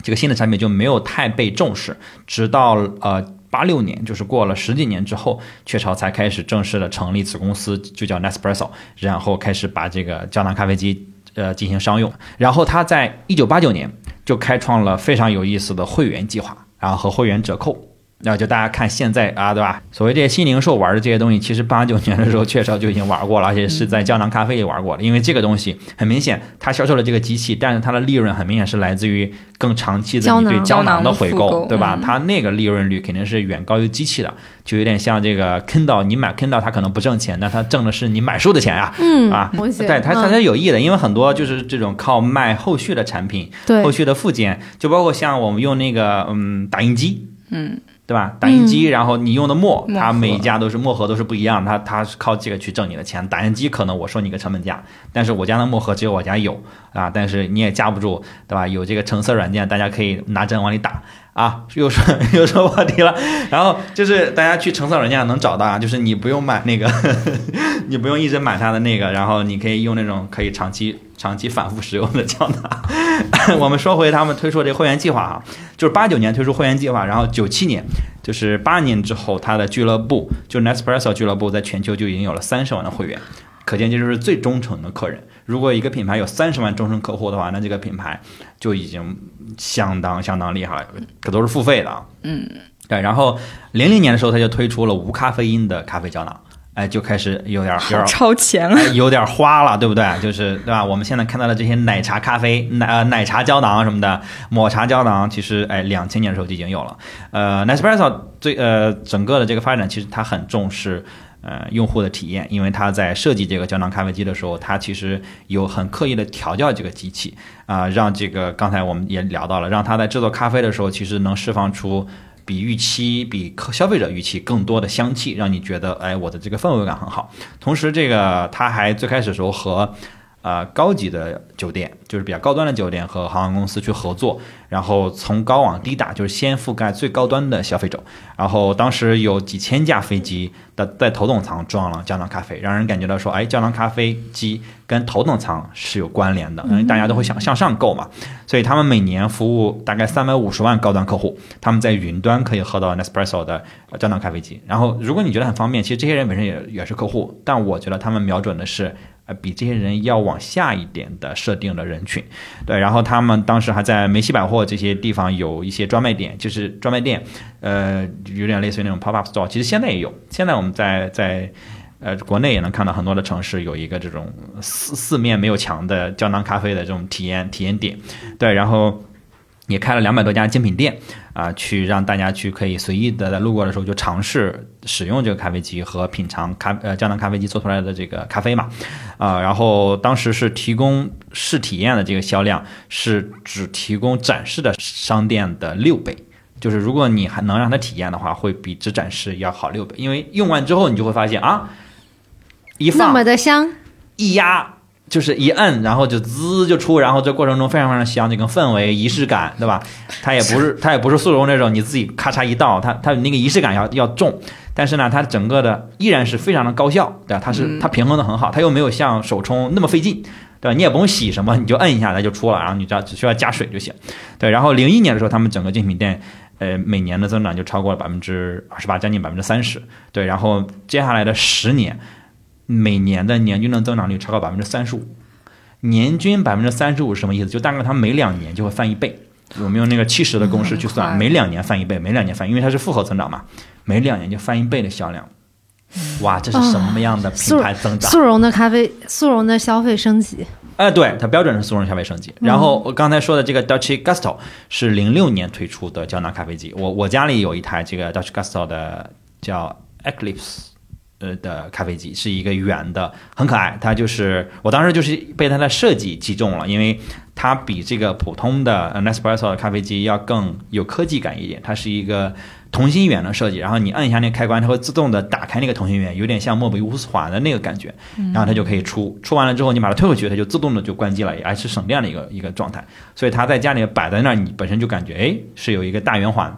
这个新的产品就没有太被重视，直到呃。八六年，就是过了十几年之后，雀巢才开始正式的成立子公司，就叫 Nespresso，然后开始把这个胶囊咖啡机呃进行商用。然后他在一九八九年就开创了非常有意思的会员计划，然后和会员折扣。那就大家看现在啊，对吧？所谓这些新零售玩的这些东西，其实八九年的时候确实就已经玩过了，而且是在胶囊咖啡里玩过了。因为这个东西很明显，它销售了这个机器，但是它的利润很明显是来自于更长期的你对胶囊的回购，对吧？它那个利润率肯定是远高于机器的，就有点像这个 Kindle，你买 Kindle 它可能不挣钱，但它挣的是你买书的钱呀，嗯啊，对，它它是有益的，因为很多就是这种靠卖后续的产品，对，后续的附件，就包括像我们用那个嗯打印机，嗯。对吧？打印机，然后你用的墨，它每一家都是墨盒都是不一样，它它是靠这个去挣你的钱。打印机可能我收你个成本价，但是我家的墨盒只有我家有啊，但是你也架不住，对吧？有这个橙色软件，大家可以拿针往里打啊。又说 [laughs] 又说话题了，然后就是大家去橙色软件能找到啊，就是你不用买那个，[laughs] 你不用一直买它的那个，然后你可以用那种可以长期。长期反复使用的胶囊。[laughs] 我们说回他们推出这会员计划哈，就是八九年推出会员计划，然后九七年，就是八年之后，他的俱乐部，就 Nespresso 俱乐部，在全球就已经有了三十万的会员，可见这就是最忠诚的客人。如果一个品牌有三十万忠诚客户的话，那这个品牌就已经相当相当厉害了，可都是付费的啊。嗯，对。然后零零年的时候，他就推出了无咖啡因的咖啡胶囊。哎，就开始有点有点超前了，有点花了，对不对？就是对吧？我们现在看到的这些奶茶咖啡、奶呃奶茶胶囊什么的，抹茶胶囊，其实哎，两千年的时候就已经有了。呃，Nespresso 最呃整个的这个发展，其实它很重视呃用户的体验，因为它在设计这个胶囊咖啡机的时候，它其实有很刻意的调教这个机器啊，让这个刚才我们也聊到了，让它在制作咖啡的时候，其实能释放出。比预期、比消费者预期更多的香气，让你觉得，哎，我的这个氛围感很好。同时，这个它还最开始的时候和。呃，高级的酒店就是比较高端的酒店和航空公司去合作，然后从高往低打，就是先覆盖最高端的消费者。然后当时有几千架飞机的在头等舱装了胶囊咖啡，让人感觉到说，哎，胶囊咖啡机跟头等舱是有关联的，因为大家都会想向上购嘛。所以他们每年服务大概三百五十万高端客户，他们在云端可以喝到 Nespresso 的胶囊咖啡机。然后如果你觉得很方便，其实这些人本身也也是客户，但我觉得他们瞄准的是。呃，比这些人要往下一点的设定的人群，对，然后他们当时还在梅西百货这些地方有一些专卖店，就是专卖店，呃，有点类似于那种 pop up store，其实现在也有，现在我们在在呃国内也能看到很多的城市有一个这种四四面没有墙的胶囊咖啡的这种体验体验点，对，然后。也开了两百多家精品店，啊，去让大家去可以随意的在路过的时候就尝试使用这个咖啡机和品尝咖呃胶囊咖啡机做出来的这个咖啡嘛，啊，然后当时是提供试体验的这个销量是只提供展示的商店的六倍，就是如果你还能让他体验的话，会比只展示要好六倍，因为用完之后你就会发现啊，一放那么的香，一压。就是一摁，然后就滋就出，然后这过程中非常非常香，这个氛围仪式感，对吧？它也不是它也不是速溶那种，你自己咔嚓一倒，它它那个仪式感要要重。但是呢，它整个的依然是非常的高效，对吧？它是它平衡的很好，它又没有像手冲那么费劲。对吧？你也不用洗什么，你就摁一下它就出了，然后你只要只需要加水就行。对，然后零一年的时候，他们整个精品店，呃，每年的增长就超过了百分之二十八，将近百分之三十。对，然后接下来的十年，每年的年均的增长率超过百分之三十五，年均百分之三十五是什么意思？就大概它每两年就会翻一倍。我们用那个七十的公式去算，每两年翻一倍，每两年翻，因为它是复合增长嘛，每两年就翻一倍的销量。哇，这是什么样的品牌增长？速溶的咖啡，速溶的消费升级。哎，对，它标准是速溶消费升级。然后我刚才说的这个 Dutch Gusto 是零六年推出的胶囊咖啡机。我我家里有一台这个 Dutch Gusto 的叫 Eclipse 呃的咖啡机，是一个圆的，很可爱。它就是我当时就是被它的设计击中了，因为它比这个普通的 Nespresso 的咖啡机要更有科技感一点。它是一个。同心圆的设计，然后你按一下那个开关，它会自动的打开那个同心圆，有点像莫比乌斯环的那个感觉，然后它就可以出。出完了之后，你把它推回去，它就自动的就关机了，也还是省电的一个一个状态。所以它在家里摆在那儿，你本身就感觉哎是有一个大圆环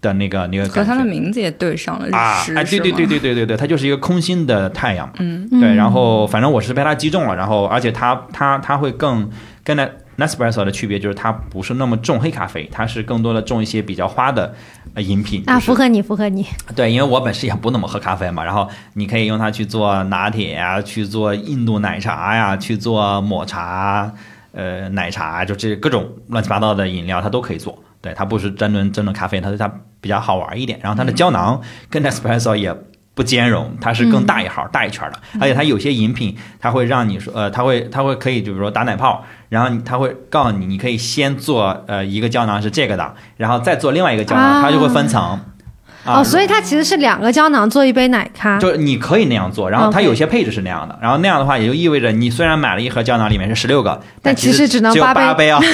的那个那个。和它的名字也对上了啊！哎，对对对对对对对，它就是一个空心的太阳。嗯，对。然后反正我是被它击中了，然后而且它它它会更跟那。Nespresso 的区别就是它不是那么重黑咖啡，它是更多的重一些比较花的饮品啊，符合你，符合你。对，因为我本身也不怎么喝咖啡嘛，然后你可以用它去做拿铁呀，去做印度奶茶呀，去做抹茶，呃，奶茶，就这各种乱七八糟的饮料，它都可以做。对，它不是真正真正咖啡，它是它比较好玩一点。然后它的胶囊跟 Nespresso 也。不兼容，它是更大一号、大一圈的，而且它有些饮品，它会让你说，呃，它会，它会可以，就比如说打奶泡，然后它会告诉你，你可以先做，呃，一个胶囊是这个的，然后再做另外一个胶囊，它就会分层。哦，所以它其实是两个胶囊做一杯奶咖，就你可以那样做，然后它有些配置是那样的，然后那样的话也就意味着你虽然买了一盒胶囊，里面是十六个，但其实只能八杯啊。[laughs]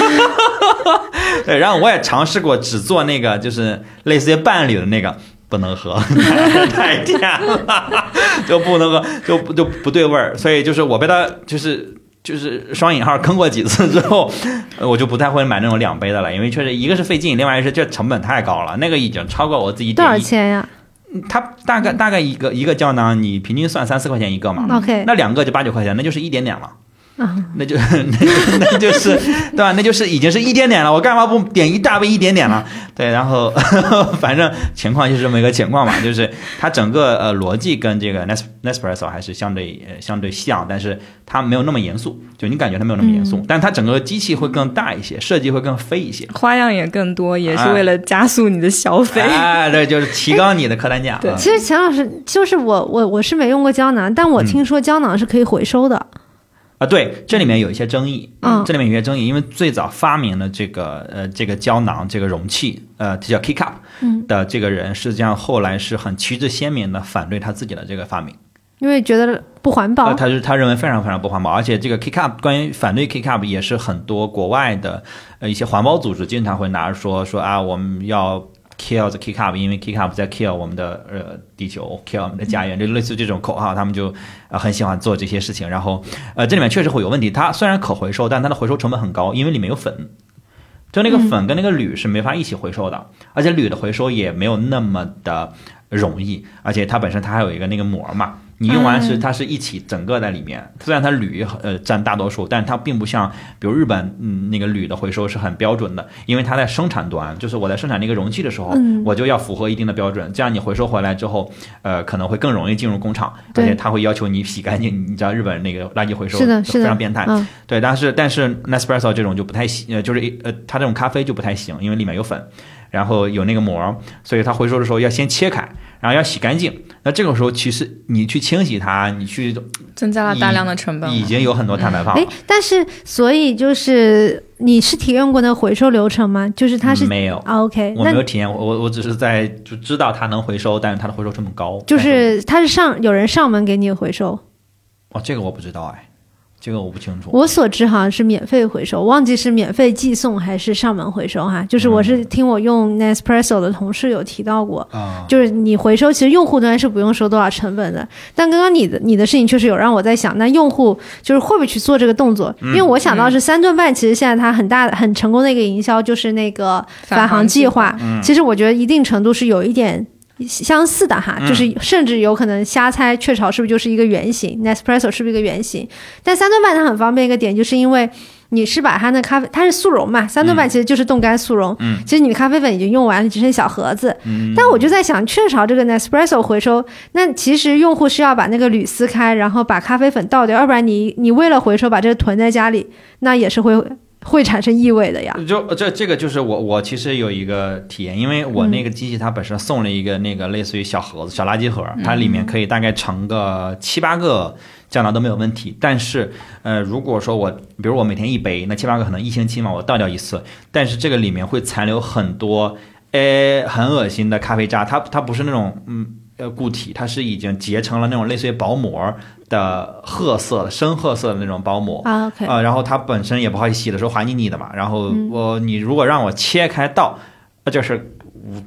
[laughs] 对，然后我也尝试过只做那个，就是类似于伴侣的那个。不能喝，[laughs] 太甜了，就不能喝，就就不对味儿。所以就是我被他就是就是双引号坑过几次之后，我就不太会买那种两杯的了，因为确实一个是费劲，另外一个是这成本太高了，那个已经超过我自己多少钱呀？它大概大概一个一个胶囊，你平均算三四块钱一个嘛？OK，那两个就八九块钱，那就是一点点了。那就那 [laughs] 那就是对吧？那就是已经是一点点了，我干嘛不点一大杯一点点了？对，然后 [laughs] 反正情况就是这么一个情况嘛，就是它整个呃逻辑跟这个 Nes Nespresso 还是相对呃相对像，但是它没有那么严肃，就你感觉它没有那么严肃，但它整个机器会更大一些，设计会更飞一些，花样也更多，也是为了加速你的消费。哎，对，就是提高你的客单价。对，其实钱老师就是我我我是没用过胶囊，但我听说胶囊是可以回收的。啊，对，这里面有一些争议，嗯，这里面有一些争议，因为最早发明了这个呃这个胶囊这个容器，呃，叫 k i c k up 的这个人实际上后来是很旗帜鲜明的反对他自己的这个发明，因为觉得不环保。他是他认为非常非常不环保，而且这个 k i c k up 关于反对 k i c k up 也是很多国外的呃一些环保组织经常会拿着说说啊我们要。Kill the KICUP，因为 kick up 在 kill 我们的呃地球，kill 我们的家园，就类似这种口号，他们就呃很喜欢做这些事情。然后呃这里面确实会有问题，它虽然可回收，但它的回收成本很高，因为里面有粉，就那个粉跟那个铝是没法一起回收的，而且铝的回收也没有那么的容易，而且它本身它还有一个那个膜嘛。你用完是它是一起整个在里面，虽然它铝呃占大多数，但它并不像比如日本嗯那个铝的回收是很标准的，因为它在生产端，就是我在生产那个容器的时候，我就要符合一定的标准，这样你回收回来之后，呃可能会更容易进入工厂，而且它会要求你洗干净。你知道日本那个垃圾回收是的，是非常变态，对，但是但是 Nespresso 这种就不太行，呃就是呃它这种咖啡就不太行，因为里面有粉。然后有那个膜，所以它回收的时候要先切开，然后要洗干净。那这个时候其实你去清洗它，你去增加了大量的成本，已经有很多碳排放。哎，但是所以就是你是体验过那个回收流程吗？就是它是没有，OK，我没有体验过，我我只是在就知道它能回收，但是它的回收成本高。就是它是上有人上门给你回收。哦，这个我不知道哎。这个我不清楚。我所知好像是免费回收，忘记是免费寄送还是上门回收哈。就是我是听我用 Nespresso 的同事有提到过，就是你回收其实用户端是不用收多少成本的。但刚刚你的你的事情确实有让我在想，那用户就是会不会去做这个动作？因为我想到是三顿半，其实现在它很大很成功的一个营销就是那个返航计划。其实我觉得一定程度是有一点。相似的哈，嗯就是甚至有可能瞎猜雀巢是不是就是一个原型，Nespresso 是不是一个原型？但三顿半它很方便一个点，就是因为你是把它那咖啡，它是速溶嘛，三顿半其实就是冻干速溶，嗯其实你的咖啡粉已经用完了，只剩小盒子。嗯，但我就在想，雀巢这个 Nespresso 回收，那其实用户是要把那个铝撕开，然后把咖啡粉倒掉，要不然你你为了回收把这个囤在家里，那也是会会产生异味的呀。就这这个就是我我其实有一个体验，因为我那个机器它本身送了一个那个类似于小盒子、小垃圾盒，它里面可以大概盛个七八个胶囊都没有问题。但是呃，如果说我比如我每天一杯，那七八个可能一星期嘛，我倒掉一次，但是这个里面会残留很多诶很恶心的咖啡渣，它它不是那种嗯。呃，固体它是已经结成了那种类似于薄膜的褐色的、深褐色的那种薄膜，啊然后它本身也不好洗的时候滑腻腻的嘛，然后嗯。我你如果让我切开倒，那就是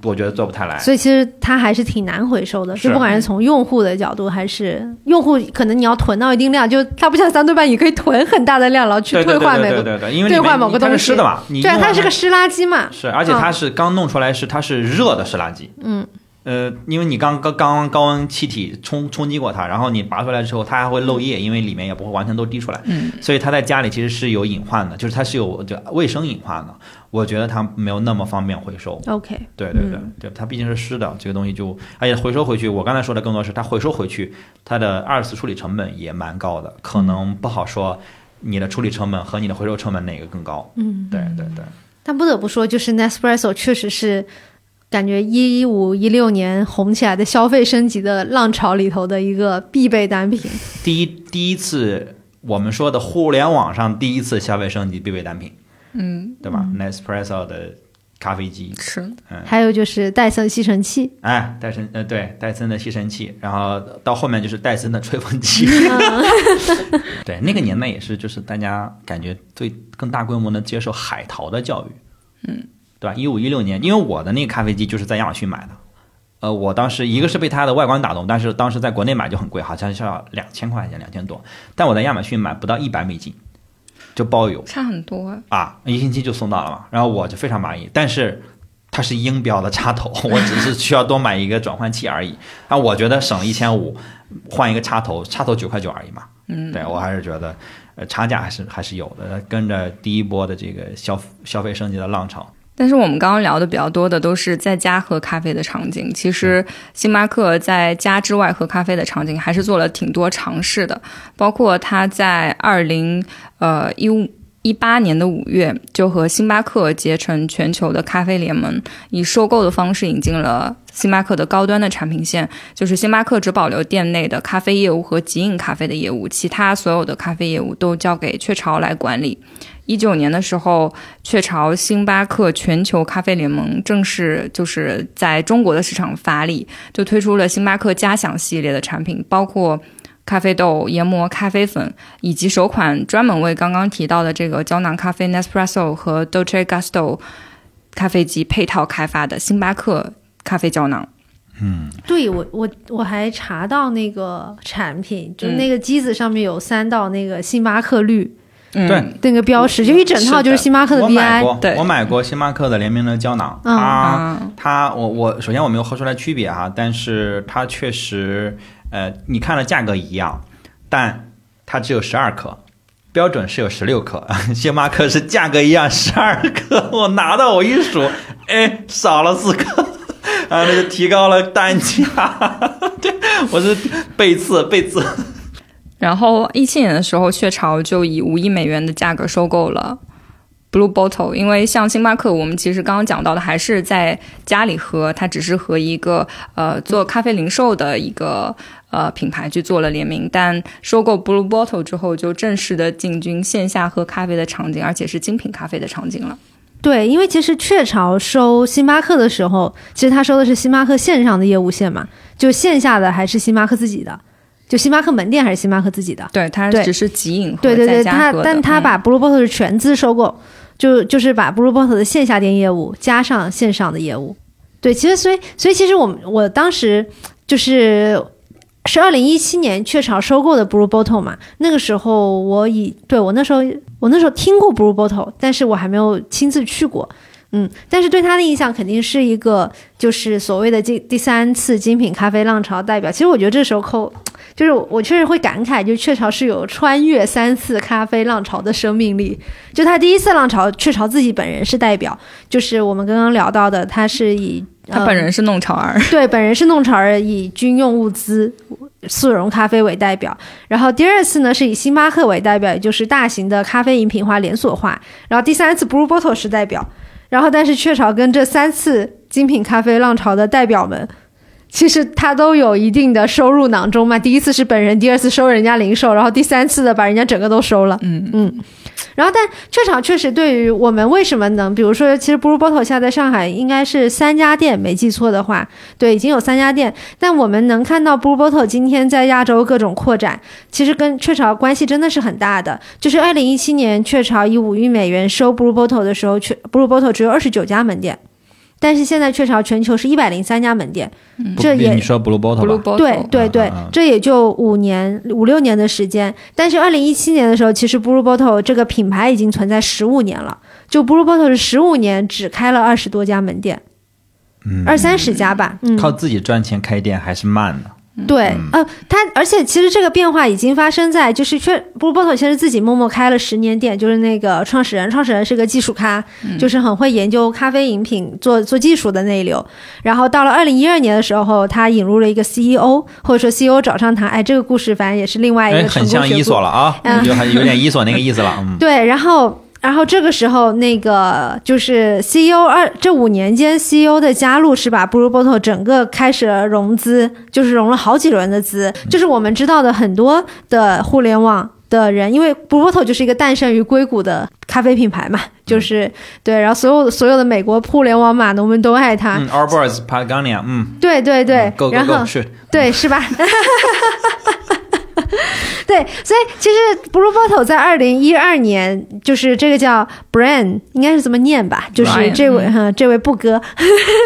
我我觉得做不太来。所以其实它还是挺难回收的，是。就不管是从用户的角度，还是用户可能你要囤到一定量，就它不像三顿半，你可以囤很大的量，然后去兑换每个。对对对对，因为里兑换某个东西。湿的嘛，你对它是个湿垃圾嘛。是，而且它是刚弄出来是它是热的湿垃圾，嗯，呃，因为你刚刚刚高温气体冲冲击过它，然后你拔出来之后，它还会漏液，因为里面也不会完全都滴出来，嗯，所以它在家里其实是有隐患的，就是它是有就卫生隐患的。我觉得它没有那么方便回收。OK，对对对对，它毕竟是湿的，这个东西就，而且回收回去，我刚才说的更多是它回收回去，它的二次处理成本也蛮高的，可能不好说你的处理成本和你的回收成本哪个更高。嗯，对对对，但不得不说，就是 Nespresso 确实是感觉一五一六年红起来的消费升级的浪潮里头的一个必备单品。第一第一次我们说的互联网上第一次消费升级必备单品，嗯，对吧、n e s p r e s s o 的咖啡机，是。嗯，还有就是戴森吸尘器，哎，戴森呃对，戴森的吸尘器，然后到后面就是戴森的吹风机。[laughs] [laughs] 对，那个年代也是，就是大家感觉最更大规模的接受海淘的教育，嗯，对吧？一五一六年，因为我的那个咖啡机就是在亚马逊买的，呃，我当时一个是被它的外观打动，但是当时在国内买就很贵，好像是要两千块钱，两千多，但我在亚马逊买不到一百美金就包邮差很多。啊，一星期就送到了嘛，然后我就非常满意，但是。它是英标的插头，[laughs] 我只是需要多买一个转换器而已。啊，我觉得省了一千五，换一个插头，插头九块九而已嘛。嗯，对我还是觉得，呃，差价还是还是有的，跟着第一波的这个消消费升级的浪潮。但是我们刚刚聊的比较多的都是在家喝咖啡的场景，其实星巴克在家之外喝咖啡的场景还是做了挺多尝试的，包括他在二零呃一五。一八年的五月，就和星巴克结成全球的咖啡联盟，以收购的方式引进了星巴克的高端的产品线，就是星巴克只保留店内的咖啡业务和即饮咖啡的业务，其他所有的咖啡业务都交给雀巢来管理。一九年的时候，雀巢星巴克全球咖啡联盟正式就是在中国的市场发力，就推出了星巴克家享系列的产品，包括咖啡豆、研磨咖啡粉，以及首款专门为刚刚提到的这个胶囊咖啡 Nespresso 和 Dolce Gusto 咖啡机配套开发的星巴克咖啡胶囊。嗯。对我我我还查到那个产品，就那个机子上面有三道那个星巴克绿嗯、对。那个标识，就一整套就是星巴克的我买。过，对。我买过星巴克的联名的胶囊，啊，它我我首先我没有喝出来区别哈，但是它确实，呃，你看了价格一样，但它只有十二克。标准是有十六克，[laughs] 星巴克是价格一样十二克，[laughs] 我拿到我一数，哎，少了四克，[laughs] 啊，那就提高了单价，对，我是背刺背刺，然后一七年的时候，雀巢就以五亿美元的价格收购了 Blue Bottle，因为像星巴克，我们其实刚刚讲到的还是在家里喝，它只是和一个呃做咖啡零售的一个呃品牌去做了联名，但收购 Blue Bottle 之后，就正式的进军线下喝咖啡的场景，而且是精品咖啡的场景了。对，因为其实雀巢收星巴克的时候，其实他收的是星巴克线上的业务线嘛，就线下的还是星巴克自己的，就星巴克门店还是星巴克自己的。对，它只是即饮和对对对，在家喝的他但他嗯把 Blue Bottle 是全资收购，就就是把 Blue Bottle 的线下店业务加上线上的业务。对，其实所以所以其实我们我当时就是是二零一七年雀巢收购的 Blue Bottle 嘛，那个时候我已对我那时候我那时候听过 Blue Bottle，但是我还没有亲自去过。嗯，但是对他的印象肯定是一个，就是所谓的这第三次精品咖啡浪潮代表。其实我觉得这时候扣，就是我确实会感慨，就雀巢是有穿越三次咖啡浪潮的生命力。就他第一次浪潮，雀巢自己本人是代表，就是我们刚刚聊到的，他是以他本人是弄潮儿，对，本人是弄潮儿，以军用物资速溶咖啡为代表。然后第二次呢，是以星巴克为代表，也就是大型的咖啡饮品化、连锁化。然后第三次 Blue Bottle 是代表。然后，但是雀巢跟这三次精品咖啡浪潮的代表们，其实他都有一定的收入囊中嘛。第一次是本人，第二次收人家零售，然后第三次的把人家整个都收了。嗯嗯。然后，但雀巢确实对于我们为什么能，比如说，其实 Blue Bottle 现在在上海应该是三家店，没记错的话，对，已经有三家店。但我们能看到 Blue Bottle 今天在亚洲各种扩展，其实跟雀巢关系真的是很大的。就是二零一七年，雀巢以五亿美元收 Blue Bottle 的时候，雀 Blue Bottle 只有二十九家门店。但是现在雀巢全球是一百零三家门店，这也你说 Blue Bottle 对对对，这也就五年五六年的时间。但是二零一七年的时候，其实 Blue Bottle 这个品牌已经存在十五年了。就 Blue Bottle 是十五年只开了二十多家门店，二三十家吧。靠自己赚钱开店还是慢的。对，呃，他而且其实这个变化已经发生在，就是确 Blue Bottle 其实自己默默开了十年店，就是那个创始人，创始人是个技术咖，就是很会研究咖啡饮品做做技术的那一流。然后到了二零一二年的时候，他引入了一个 CEO，或者说 CEO 找上他，哎，这个故事反正也是另外一个很像伊索了啊，就还有点伊索那个意思了。嗯，[laughs] 对，然后。然后这个时候，那个就是 CEO 二这五年间，CEO 的加入是把 Blue Bottle 整个开始了融资，就是融了好几轮的资。就是我们知道的很多的互联网的人，因为 Blue Bottle 就是一个诞生于硅谷的咖啡品牌嘛，就是对。然后所有所有的美国互联网码农们都爱它。Our boys Patagonia，嗯，对对对，然后是，对是吧？[laughs] 对，所以其实 Blue Bottle 在二零一二年，就是这个叫 Brian，应该是这么念吧，就是这位哈，这位布哥，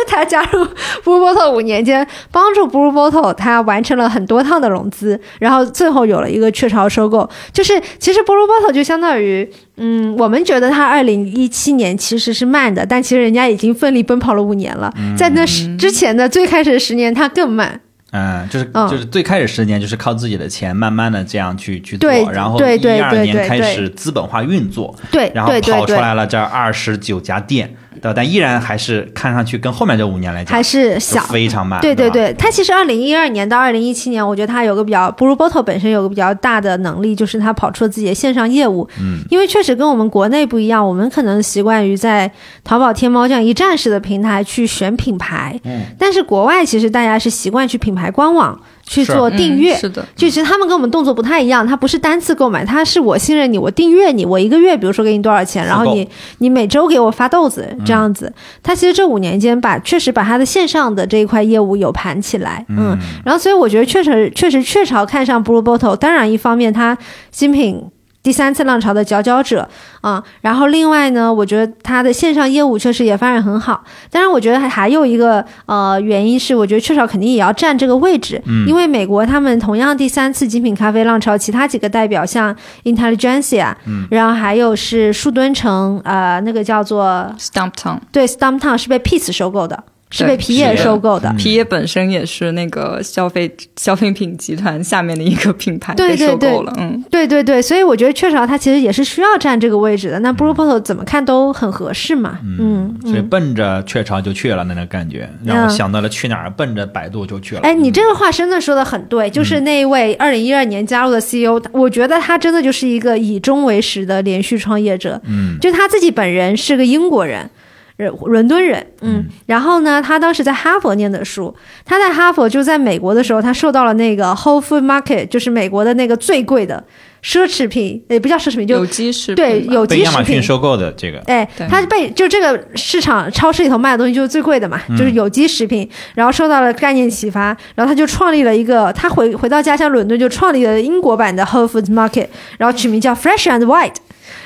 他加入 Blue Bottle 五年间，帮助 Blue Bottle 他完成了很多趟的融资，然后最后有了一个雀巢收购。就是其实 Blue Bottle 就相当于，嗯，我们觉得他二零一七年其实是慢的，但其实人家已经奋力奔跑了五年了，在那之前的最开始的十年，他更慢。嗯，就是就是最开始十年就是靠自己的钱慢慢的这样去去做，然后一二年开始资本化运作，对，然后跑出来了这二十九家店。对，但依然还是看上去跟后面这五年来讲还是小，非常慢。对对对，它其实二零一二年到二零一七年，我觉得它有个比较，Blue Bottle 本身有个比较大的能力，就是它跑出了自己的线上业务。嗯，因为确实跟我们国内不一样，我们可能习惯于在淘宝、天猫这样一站式的平台去选品牌，嗯，但是国外其实大家是习惯去品牌官网。去做订阅，是的，就其实他们跟我们动作不太一样，他不是单次购买，他是我信任你，我订阅你，我一个月比如说给你多少钱，然后你你每周给我发豆子这样子。他其实这五年间把确实把他的线上的这一块业务有盘起来，嗯，然后所以我觉得确实确实雀巢看上 Blue Bottle，当然一方面它新品。第三次浪潮的佼佼者啊，然后另外呢，我觉得它的线上业务确实也发展很好。当然，我觉得还还有一个呃原因是，我觉得雀巢肯定也要占这个位置，嗯，因为美国他们同样第三次精品咖啡浪潮，其他几个代表像 Intelligentsia，嗯，然后还有是树墩城，呃，那个叫做 Stumptown，对，Stumptown 是被 Peace 收购的。是被皮耶收购的，皮耶本身也是那个消费消费品集团下面的一个品牌，被收购了。嗯，对对对，所以我觉得雀巢它其实也是需要占这个位置的。那 Blue Bottle 怎么看都很合适嘛。嗯，所以奔着雀巢就去了，那种感觉让我想到了去哪儿，奔着百度就去了。哎，你这个话真的说的很对，就是那一位二零一二年加入的 CEO，我觉得他真的就是一个以终为始的连续创业者。嗯，就他自己本人是个英国人。人伦敦人，嗯，然后呢，他当时在哈佛念的书，他在哈佛就在美国的时候，他受到了那个 Whole Food Market，就是美国的那个最贵的奢侈品，也不叫奢侈品，就有机食品，对，有机食品。被亚马逊收购的这个，哎，他被就这个市场超市里头卖的东西就是最贵的嘛，就是有机食品，然后受到了概念启发，然后他就创立了一个，他回回到家乡伦敦就创立了英国版的 Whole Food Market，然后取名叫 Fresh and White，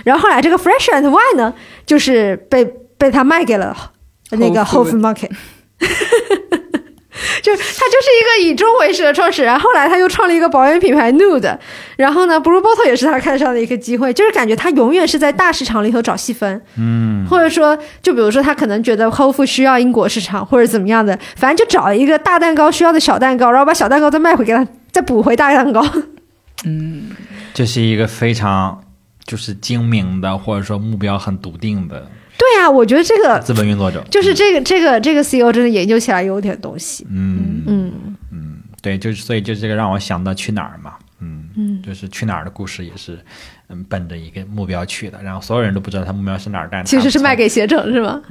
然后后来这个 Fresh and White 呢，就是被。被他卖给了那个 Whole Food Market，[laughs] 就他就是一个以终为始的创始人。后来他又创了一个保养品牌 Nude，然后呢，Blue Bottle 也是他看上的一个机会，就是感觉他永远是在大市场里头找细分，嗯，或者说，就比如说他可能觉得 Whole Foods 需要英国市场或者怎么样的，反正就找一个大蛋糕需要的小蛋糕，然后把小蛋糕再卖回给他，再补回大蛋糕。[laughs] 嗯，这是一个非常就是精明的，或者说目标很笃定的对呀、我觉得这个资本运作者。就是这个这个这个 CEO 真的研究起来有点东西。嗯，嗯嗯对，就是所以就这个让我想到去哪儿嘛，嗯嗯，就是去哪儿的故事也是，嗯，奔着一个目标去的，然后所有人都不知道他目标是哪儿，但其实是卖给，给携程是吗？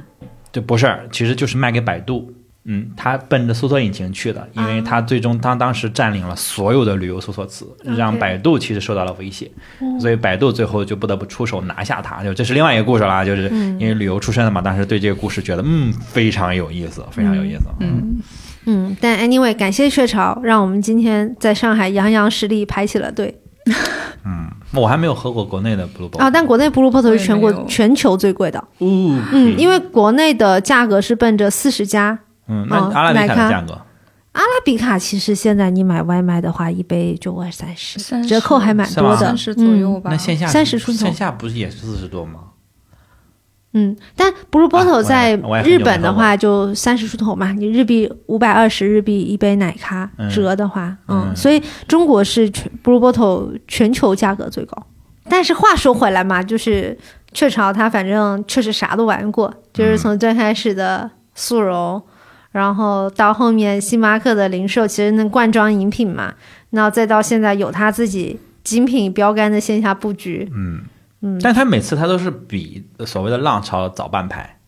就不是，其实就是卖给百度。嗯，他奔着搜索引擎去的，因为他最终他当时占领了所有的旅游搜索词，让百度其实受到了威胁，所以百度最后就不得不出手拿下它。就这是另外一个故事啦，就是因为旅游出身的嘛，当时对这个故事觉得嗯非常有意思，非常有意思。嗯，嗯，但 anyway，感谢雀巢，让我们今天在上海洋洋实力排起了队。[laughs] 嗯我还没有喝过国内的 Blue Bottle 啊！但国内 Blue Bottle 是全国全球最贵的，哦，嗯，因为国内的价格是奔着四十家，嗯，那哦阿拉比卡价格，阿拉比卡其实现在你买外卖的话，一杯就二三十，折扣还蛮多的。三，十左右吧。那线下三十出头。线下不是也是四十多吗？嗯，但 Blue 啊 Bottle 在日本的话就三十出头嘛，你日币五百二十日币一杯奶咖嗯。折的话，嗯嗯，所以中国是全 Blue Bottle 全球价格最高。但是话说回来嘛，就是雀巢它反正确实啥都玩过，就是从最开始的速溶，然后到后面星巴克的零售，其实那罐装饮品嘛，那再到现在有他自己精品标杆的线下布局，嗯。嗯。但他每次他都是比所谓的浪潮早半拍，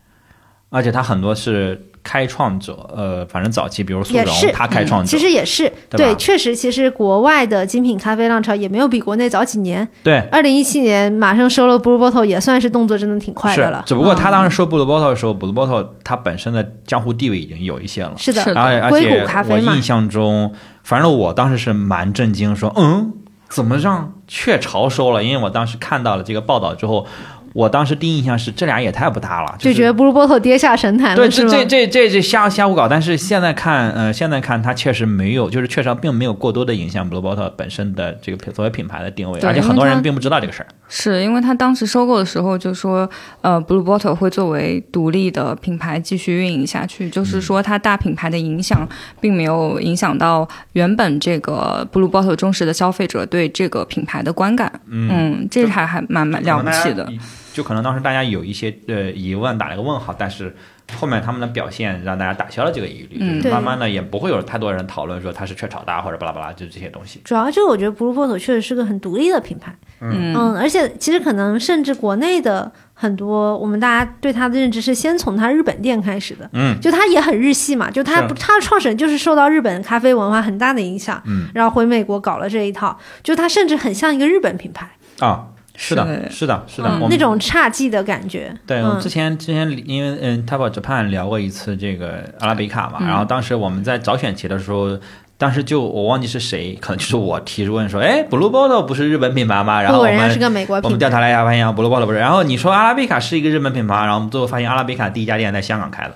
而且他很多是开创者，呃，反正早期比如速溶也是，他开创者其，实也是对对，确实，其实国外的精品咖啡浪潮也没有比国内早几年。对。二零一七年马上收了 Blue Bottle，也算是动作真的挺快的了。，只不过他嗯当时收 Blue Bottle 的时候，Blue Bottle 它本身的江湖地位已经有一些了，是的，而且而硅且谷咖啡嘛我印象中，反正我当时是蛮震惊，说嗯，怎么让雀巢收了？因为我当时看到了这个报道之后，我当时第一印象是这俩也太不搭了，就是觉得布鲁波特跌下神坛对，了，是吗？这这这这这瞎瞎胡搞。但是现在看，呃，现在看他确实没有，就是确实并没有过多的影响布鲁波特本身的这个品作为品牌的定位，而且很多人并不知道这个事儿。是因为他当时收购的时候就说，呃，Blue Bottle 会作为独立的品牌继续运营下去，就是说它大品牌的影响并没有影响到原本这个 Blue Bottle 忠实的消费者对这个品牌的观感。嗯，这还还蛮蛮了不起的。。就可能当时大家有一些呃疑问，打了个问号，但是后面他们的表现让大家打消了这个疑虑，嗯就是慢慢的也不会有太多人讨论说它是雀巢大或者巴拉巴拉，就是这些东西。主要就是我觉得 Blue Bottle 确实是个很独立的品牌，嗯。嗯，而且其实可能甚至国内的很多我们大家对它的认知是先从它日本店开始的，嗯，就它也很日系嘛，就它是不它的创始人就是受到日本咖啡文化很大的影响，嗯，然后回美国搞了这一套，就它甚至很像一个日本品牌，啊，是的，是。是的，是的，嗯那种侘寂的感觉，对，我之前之前因为嗯 t a b o Japan 聊过一次这个阿拉比卡嘛，嗯。然后当时我们在找选题的时候。当时就我忘记是谁，可能就是我提出问说，哎，Blue Bottle 不是日本品牌吗？然后我们人家是个美国品牌，我们调查了一下，发现 Blue Bottle 不是。然后你说阿拉比卡是一个日本品牌，然后我们最后发现阿拉比卡第一家店在香港开的。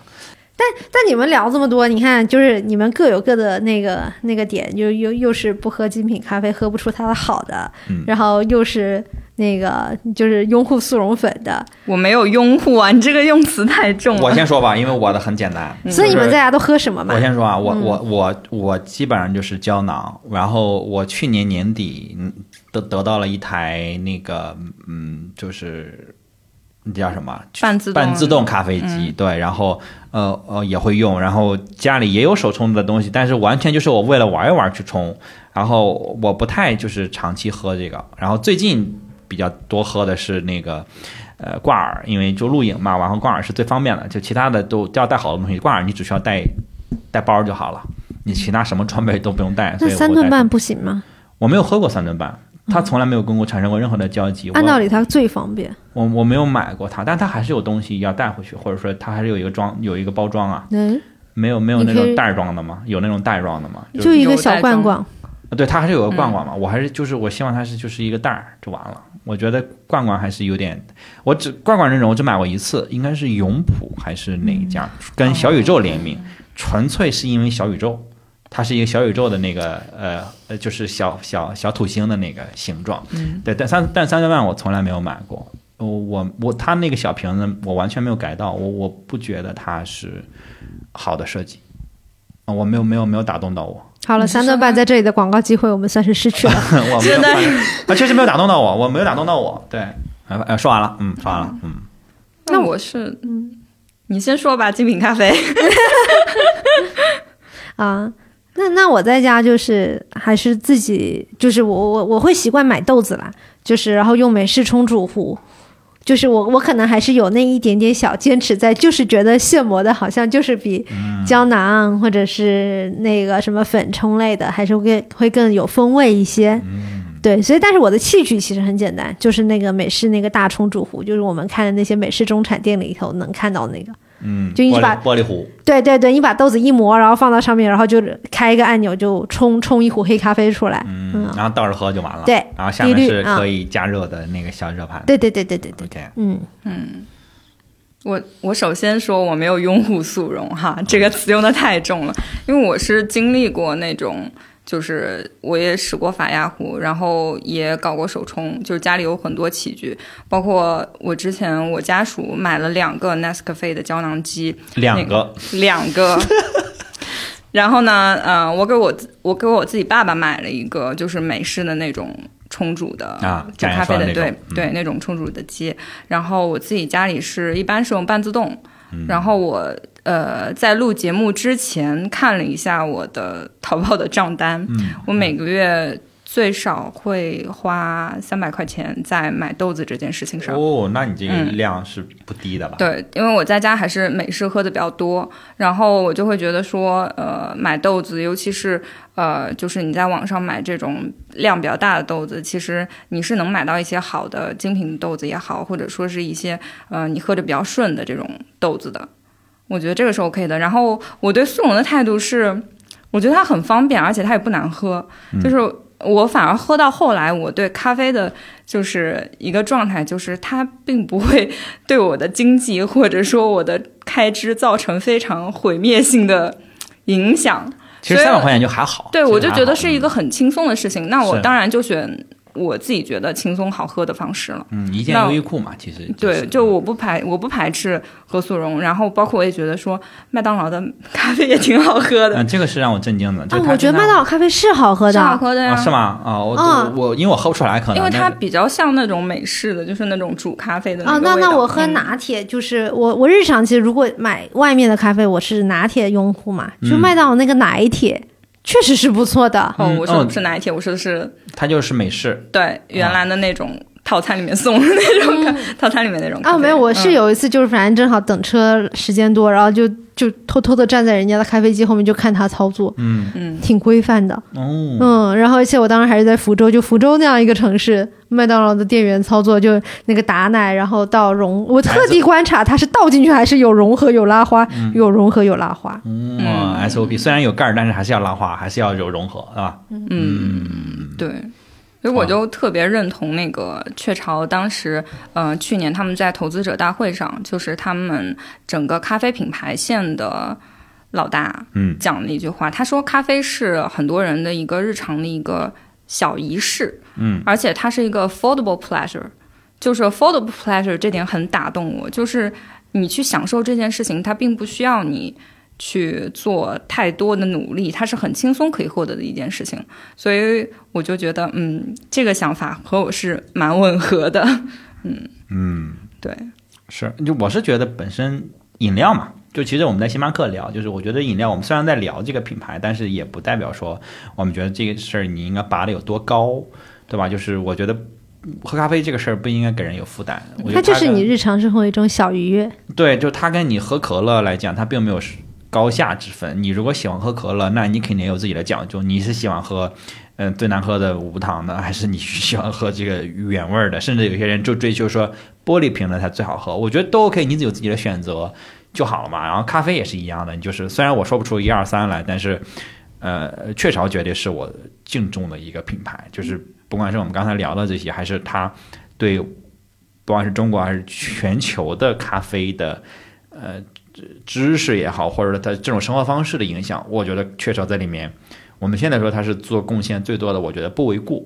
但但你们聊这么多，你看，就是你们各有各的那个那个点，又又又是不喝精品咖啡喝不出它的好的，嗯然后又是那个就是拥护速溶粉的，我没有拥护啊，你这个用词太重了。我。先说吧，因为我的很简单，所以你们就是在家都喝什么嘛？我？先说啊，我嗯。我我我基本上就是胶囊，然后我去年年底嗯得得到了一台那个嗯，就是那叫什么？半自动半自动咖啡机，对，然后呃呃也会用，然后家里也有手冲的东西，但是完全就是我为了玩一玩去冲，然后我不太就是长期喝这个，然后最近比较多喝的是那个。呃，挂耳，因为就露营嘛，然后挂耳是最方便的，就其他的都都要带好多东西，挂耳你只需要带带包就好了，你其他什么装备都不用带。所那三顿半不行吗？我没有喝过三顿半，它从来没有跟我产生过任何的交集。我按道理它最方便。我我没有买过它，但它还是有东西要带回去，或者说它还是有一个装有一个包装啊，嗯，没有没有那种袋装的吗？有那种袋装的吗？就就一个小罐罐，对，它还是有个罐罐嘛。我还是就是我希望它是就是一个袋儿就完了。我觉得罐罐还是有点，我只罐罐这种我只买过一次，应该是永璞还是哪一家跟小宇宙联名，纯粹是因为小宇宙。它是一个小宇宙的那个呃呃，就是小小小土星的那个形状。嗯，对，但三但三千万我从来没有买过。我我我，它那个小瓶子我完全没有改到，我我不觉得它是好的设计，啊，我没有没有没有打动到我。好了，三顿半在这里的广告机会我们算是失去了。[laughs] 我没有真的反正，啊，确实没有打动到我，我没有打动到我。对，呃，呃说完了，嗯，说完了，嗯，那我是嗯，你先说吧，精品咖啡。[laughs] [laughs] 啊，那那我在家就是还是自己，就是我我我会习惯买豆子啦，就是然后用美式冲煮壶。就是我，我可能还是有那一点点小坚持在，就是觉得现磨的好像就是比胶囊或者是那个什么粉冲类的，还是会会更有风味一些。对，所以但是我的器具其实很简单，就是那个美式那个大冲煮壶，就是我们看的那些美式中产店里头能看到那个。嗯，就你把玻璃壶，对对对，你把豆子一磨，然后放到上面，然后就开一个按钮，就冲冲一壶黑咖啡出来。嗯，然后倒着喝就完了。对然后下面是可以加热的那个小热盘。对对对对对对，OK，嗯，我我首先说我没有拥护速溶哈，这个词用的太重了，因为我是经历过那种，就是我也使过法压壶，然后也搞过手冲，就是家里有很多器具，包括我之前我家属买了两个 Nescafe 的胶囊机，两个，两个。[laughs] 然后呢，呃，我给我自我给我自己爸爸买了一个，就是美式的那种冲煮的啊就咖啡的，对对，那种冲煮的机。然后我自己家里是一般是用半自动。嗯然后我呃在录节目之前看了一下我的淘宝的账单，嗯我每个月最少会花三百块钱在买豆子这件事情上。哦，那你这个嗯量是不低的吧。对，因为我在家还是美式喝的比较多，然后我就会觉得说，呃，买豆子，尤其是呃，就是你在网上买这种量比较大的豆子，其实你是能买到一些好的精品豆子也好，或者说是一些呃你喝着比较顺的这种豆子的，我觉得这个是 OK 的。然后我对速溶的态度是，我觉得它很方便，而且它也不难喝，就是。我反而喝到后来，我对咖啡的就是一个状态，就是它并不会对我的经济或者说我的开支造成非常毁灭性的影响。其实三百块钱就还好。对，我就觉得是一个很轻松的事情。那我当然就选我自己觉得轻松好喝的方式了。嗯，一件优衣库嘛，其实对，是就我不排我不排斥喝速溶，然后包括我也觉得说麦当劳的咖啡也挺好喝的，嗯，这个是让我震惊的。就啊，我觉得麦当劳咖啡是好喝是的，好喝的呀。啊是吗？啊，我嗯我我因为我喝不出来，可能因为它比较像那种美式的，就是那种煮咖啡的啊，那个味道那我喝嗯拿铁，就是我我日常其实如果买外面的咖啡，我是拿铁用户嘛，就嗯麦当劳那个奶铁确实是不错的。哦，嗯我说的是拿铁，我说的是它就是美式。对原来的那种套餐里面送的那种咖，套餐里面那种啊，没有，我是嗯有一次就是反正正好等车时间多，然后就就偷偷的站在人家的咖啡机后面就看他操作，嗯。嗯。挺规范的。哦，嗯，然后而且我当时还是在福州，就福州那样一个城市，麦当劳的店员操作就那个打奶，然后倒融，我特地观察它是倒进去还是有融合有拉花，有融合有拉花。嗯嗯，SOP 虽然有盖儿，但是还是要拉花，还是要有融合，是吧？嗯，对。所以我就特别认同那个雀巢当时，呃，去年他们在投资者大会上，就是他们整个咖啡品牌线的老大嗯讲了一句话，他说咖啡是很多人的一个日常的一个小仪式，嗯，而且它是一个 affordable pleasure，就是 affordable pleasure 这点很打动我，就是你去享受这件事情，它并不需要你去做太多的努力，它是很轻松可以获得的一件事情，所以我就觉得，嗯，这个想法和我是蛮吻合的，嗯。嗯，对，是，就我是觉得本身饮料嘛，就其实我们在星巴克聊，就是我觉得饮料，我们虽然在聊这个品牌，但是也不代表说我们觉得这个事儿你应该拔的有多高，对吧？就是我觉得喝咖啡这个事儿不应该给人有负担，我觉得它就是你日常生活的一种小愉悦。对，就它跟你喝可乐来讲，它并没有高下之分。你如果喜欢喝可乐，那你肯定有自己的讲究。你是喜欢喝，嗯、最难喝的无糖的，还是你喜欢喝这个原味儿的？甚至有些人就追求说玻璃瓶的才最好喝。我觉得都 OK，你有自己的选择就好了嘛。然后咖啡也是一样的，你就是虽然我说不出一二三来，但是呃，雀巢绝对是我敬重的一个品牌，就是不管是我们刚才聊的这些，还是它对不管是中国还是全球的咖啡的呃知知识也好，或者它这种生活方式的影响，我觉得雀巢在里面我们现在说它是做贡献最多的，我觉得不为过，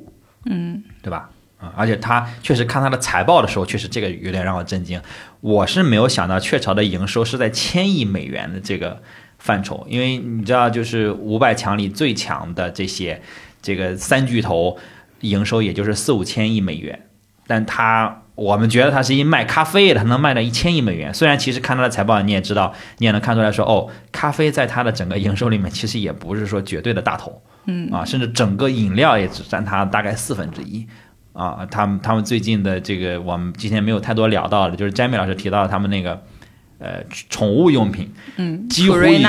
嗯，对吧？啊、而且他确实看他的财报的时候，确实这个有点让我震惊。我是没有想到雀巢的营收是在千亿美元的这个范畴，因为你知道，就是五百强里最强的这些这个三巨头，营收也就是四五千亿美元，但他我们觉得他是一卖咖啡的，他能卖到一千亿美元。虽然其实看他的财报，你也知道，你也能看出来说，哦，咖啡在它的整个营收里面其实也不是说绝对的大头，嗯啊，甚至整个饮料也只占它大概四分之一。啊，他们他们最近的这个，我们今天没有太多聊到的，就是詹米老师提到他们那个，呃，宠物用品，嗯，几乎已经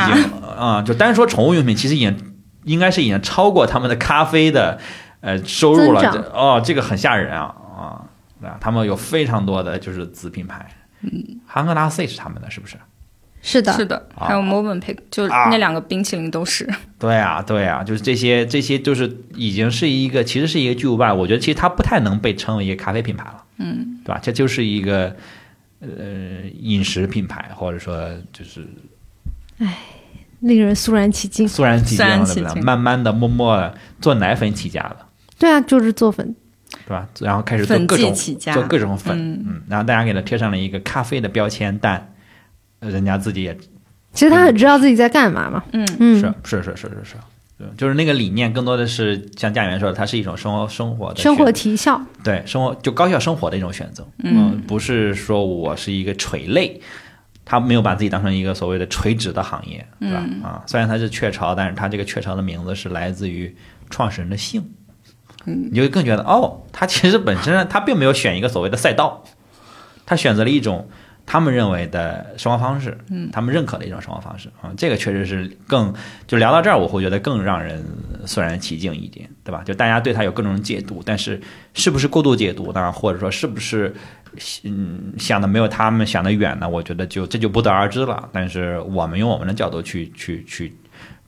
啊、就单说宠物用品，其实已经应该是已经超过他们的咖啡的呃收入了。哦，这个很吓人啊啊！他们有非常多的就是子品牌，嗯，韩格拉 C 是他们的，是不是？是的，是的，啊还有 Movenpick，就啊那两个冰淇淋都是。[laughs] 对啊，对啊，就是这些，这些就是已经是一个，其实是一个巨无霸。我觉得其实它不太能被称为一个咖啡品牌了，嗯，对吧？这就是一个呃饮食品牌，或者说就是令人肃然起敬。肃然起敬了，慢慢的、默默地做奶粉起家了，对啊，就是做粉，对吧？然后开始做各种做各种粉，嗯嗯，然后大家给它贴上了一个咖啡的标签，但人家自己也其实他很知道自己在干嘛嘛。嗯。嗯，是是是是是是，对，就是那个理念更多的是像家园说的，它是一种生活生活的生活提效，对生活就高效生活的一种选择，嗯。不是说我是一个垂类，他没有把自己当成一个所谓的垂直的行业，对吧？嗯啊，虽然他是雀巢，但是他这个雀巢的名字是来自于创始人的姓，嗯。你就更觉得哦，他其实本身他并没有选一个所谓的赛道，他选择了一种他们认为的生活方式，嗯他们认可的一种生活方式啊，这个确实是更就聊到这儿，我会觉得更让人肃然起敬一点，对吧？就大家对他有各种解读，但是是不是过度解读，当然或者说是不是嗯想的没有他们想的远呢？我觉得就这就不得而知了。但是我们用我们的角度去去去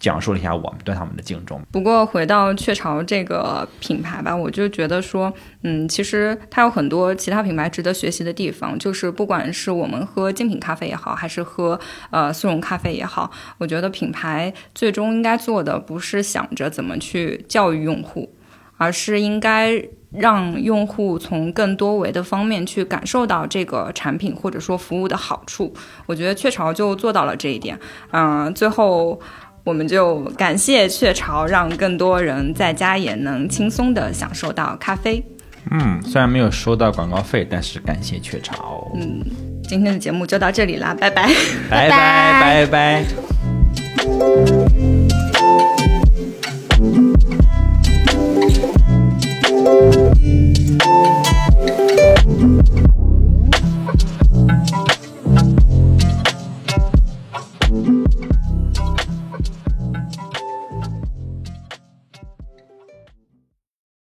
讲述了一下我们对他们的敬重。不过回到雀巢这个品牌吧，我就觉得说，嗯，其实它有很多其他品牌值得学习的地方。就是不管是我们喝精品咖啡也好，还是喝呃速溶咖啡也好，我觉得品牌最终应该做的不是想着怎么去教育用户，而是应该让用户从更多维的方面去感受到这个产品或者说服务的好处。我觉得雀巢就做到了这一点。嗯、最后。我们就感谢雀巢，让更多人在家也能轻松的享受到咖啡。嗯，虽然没有收到广告费，但是感谢雀巢。嗯，今天的节目就到这里啦，拜拜。拜拜拜拜。[laughs] [laughs]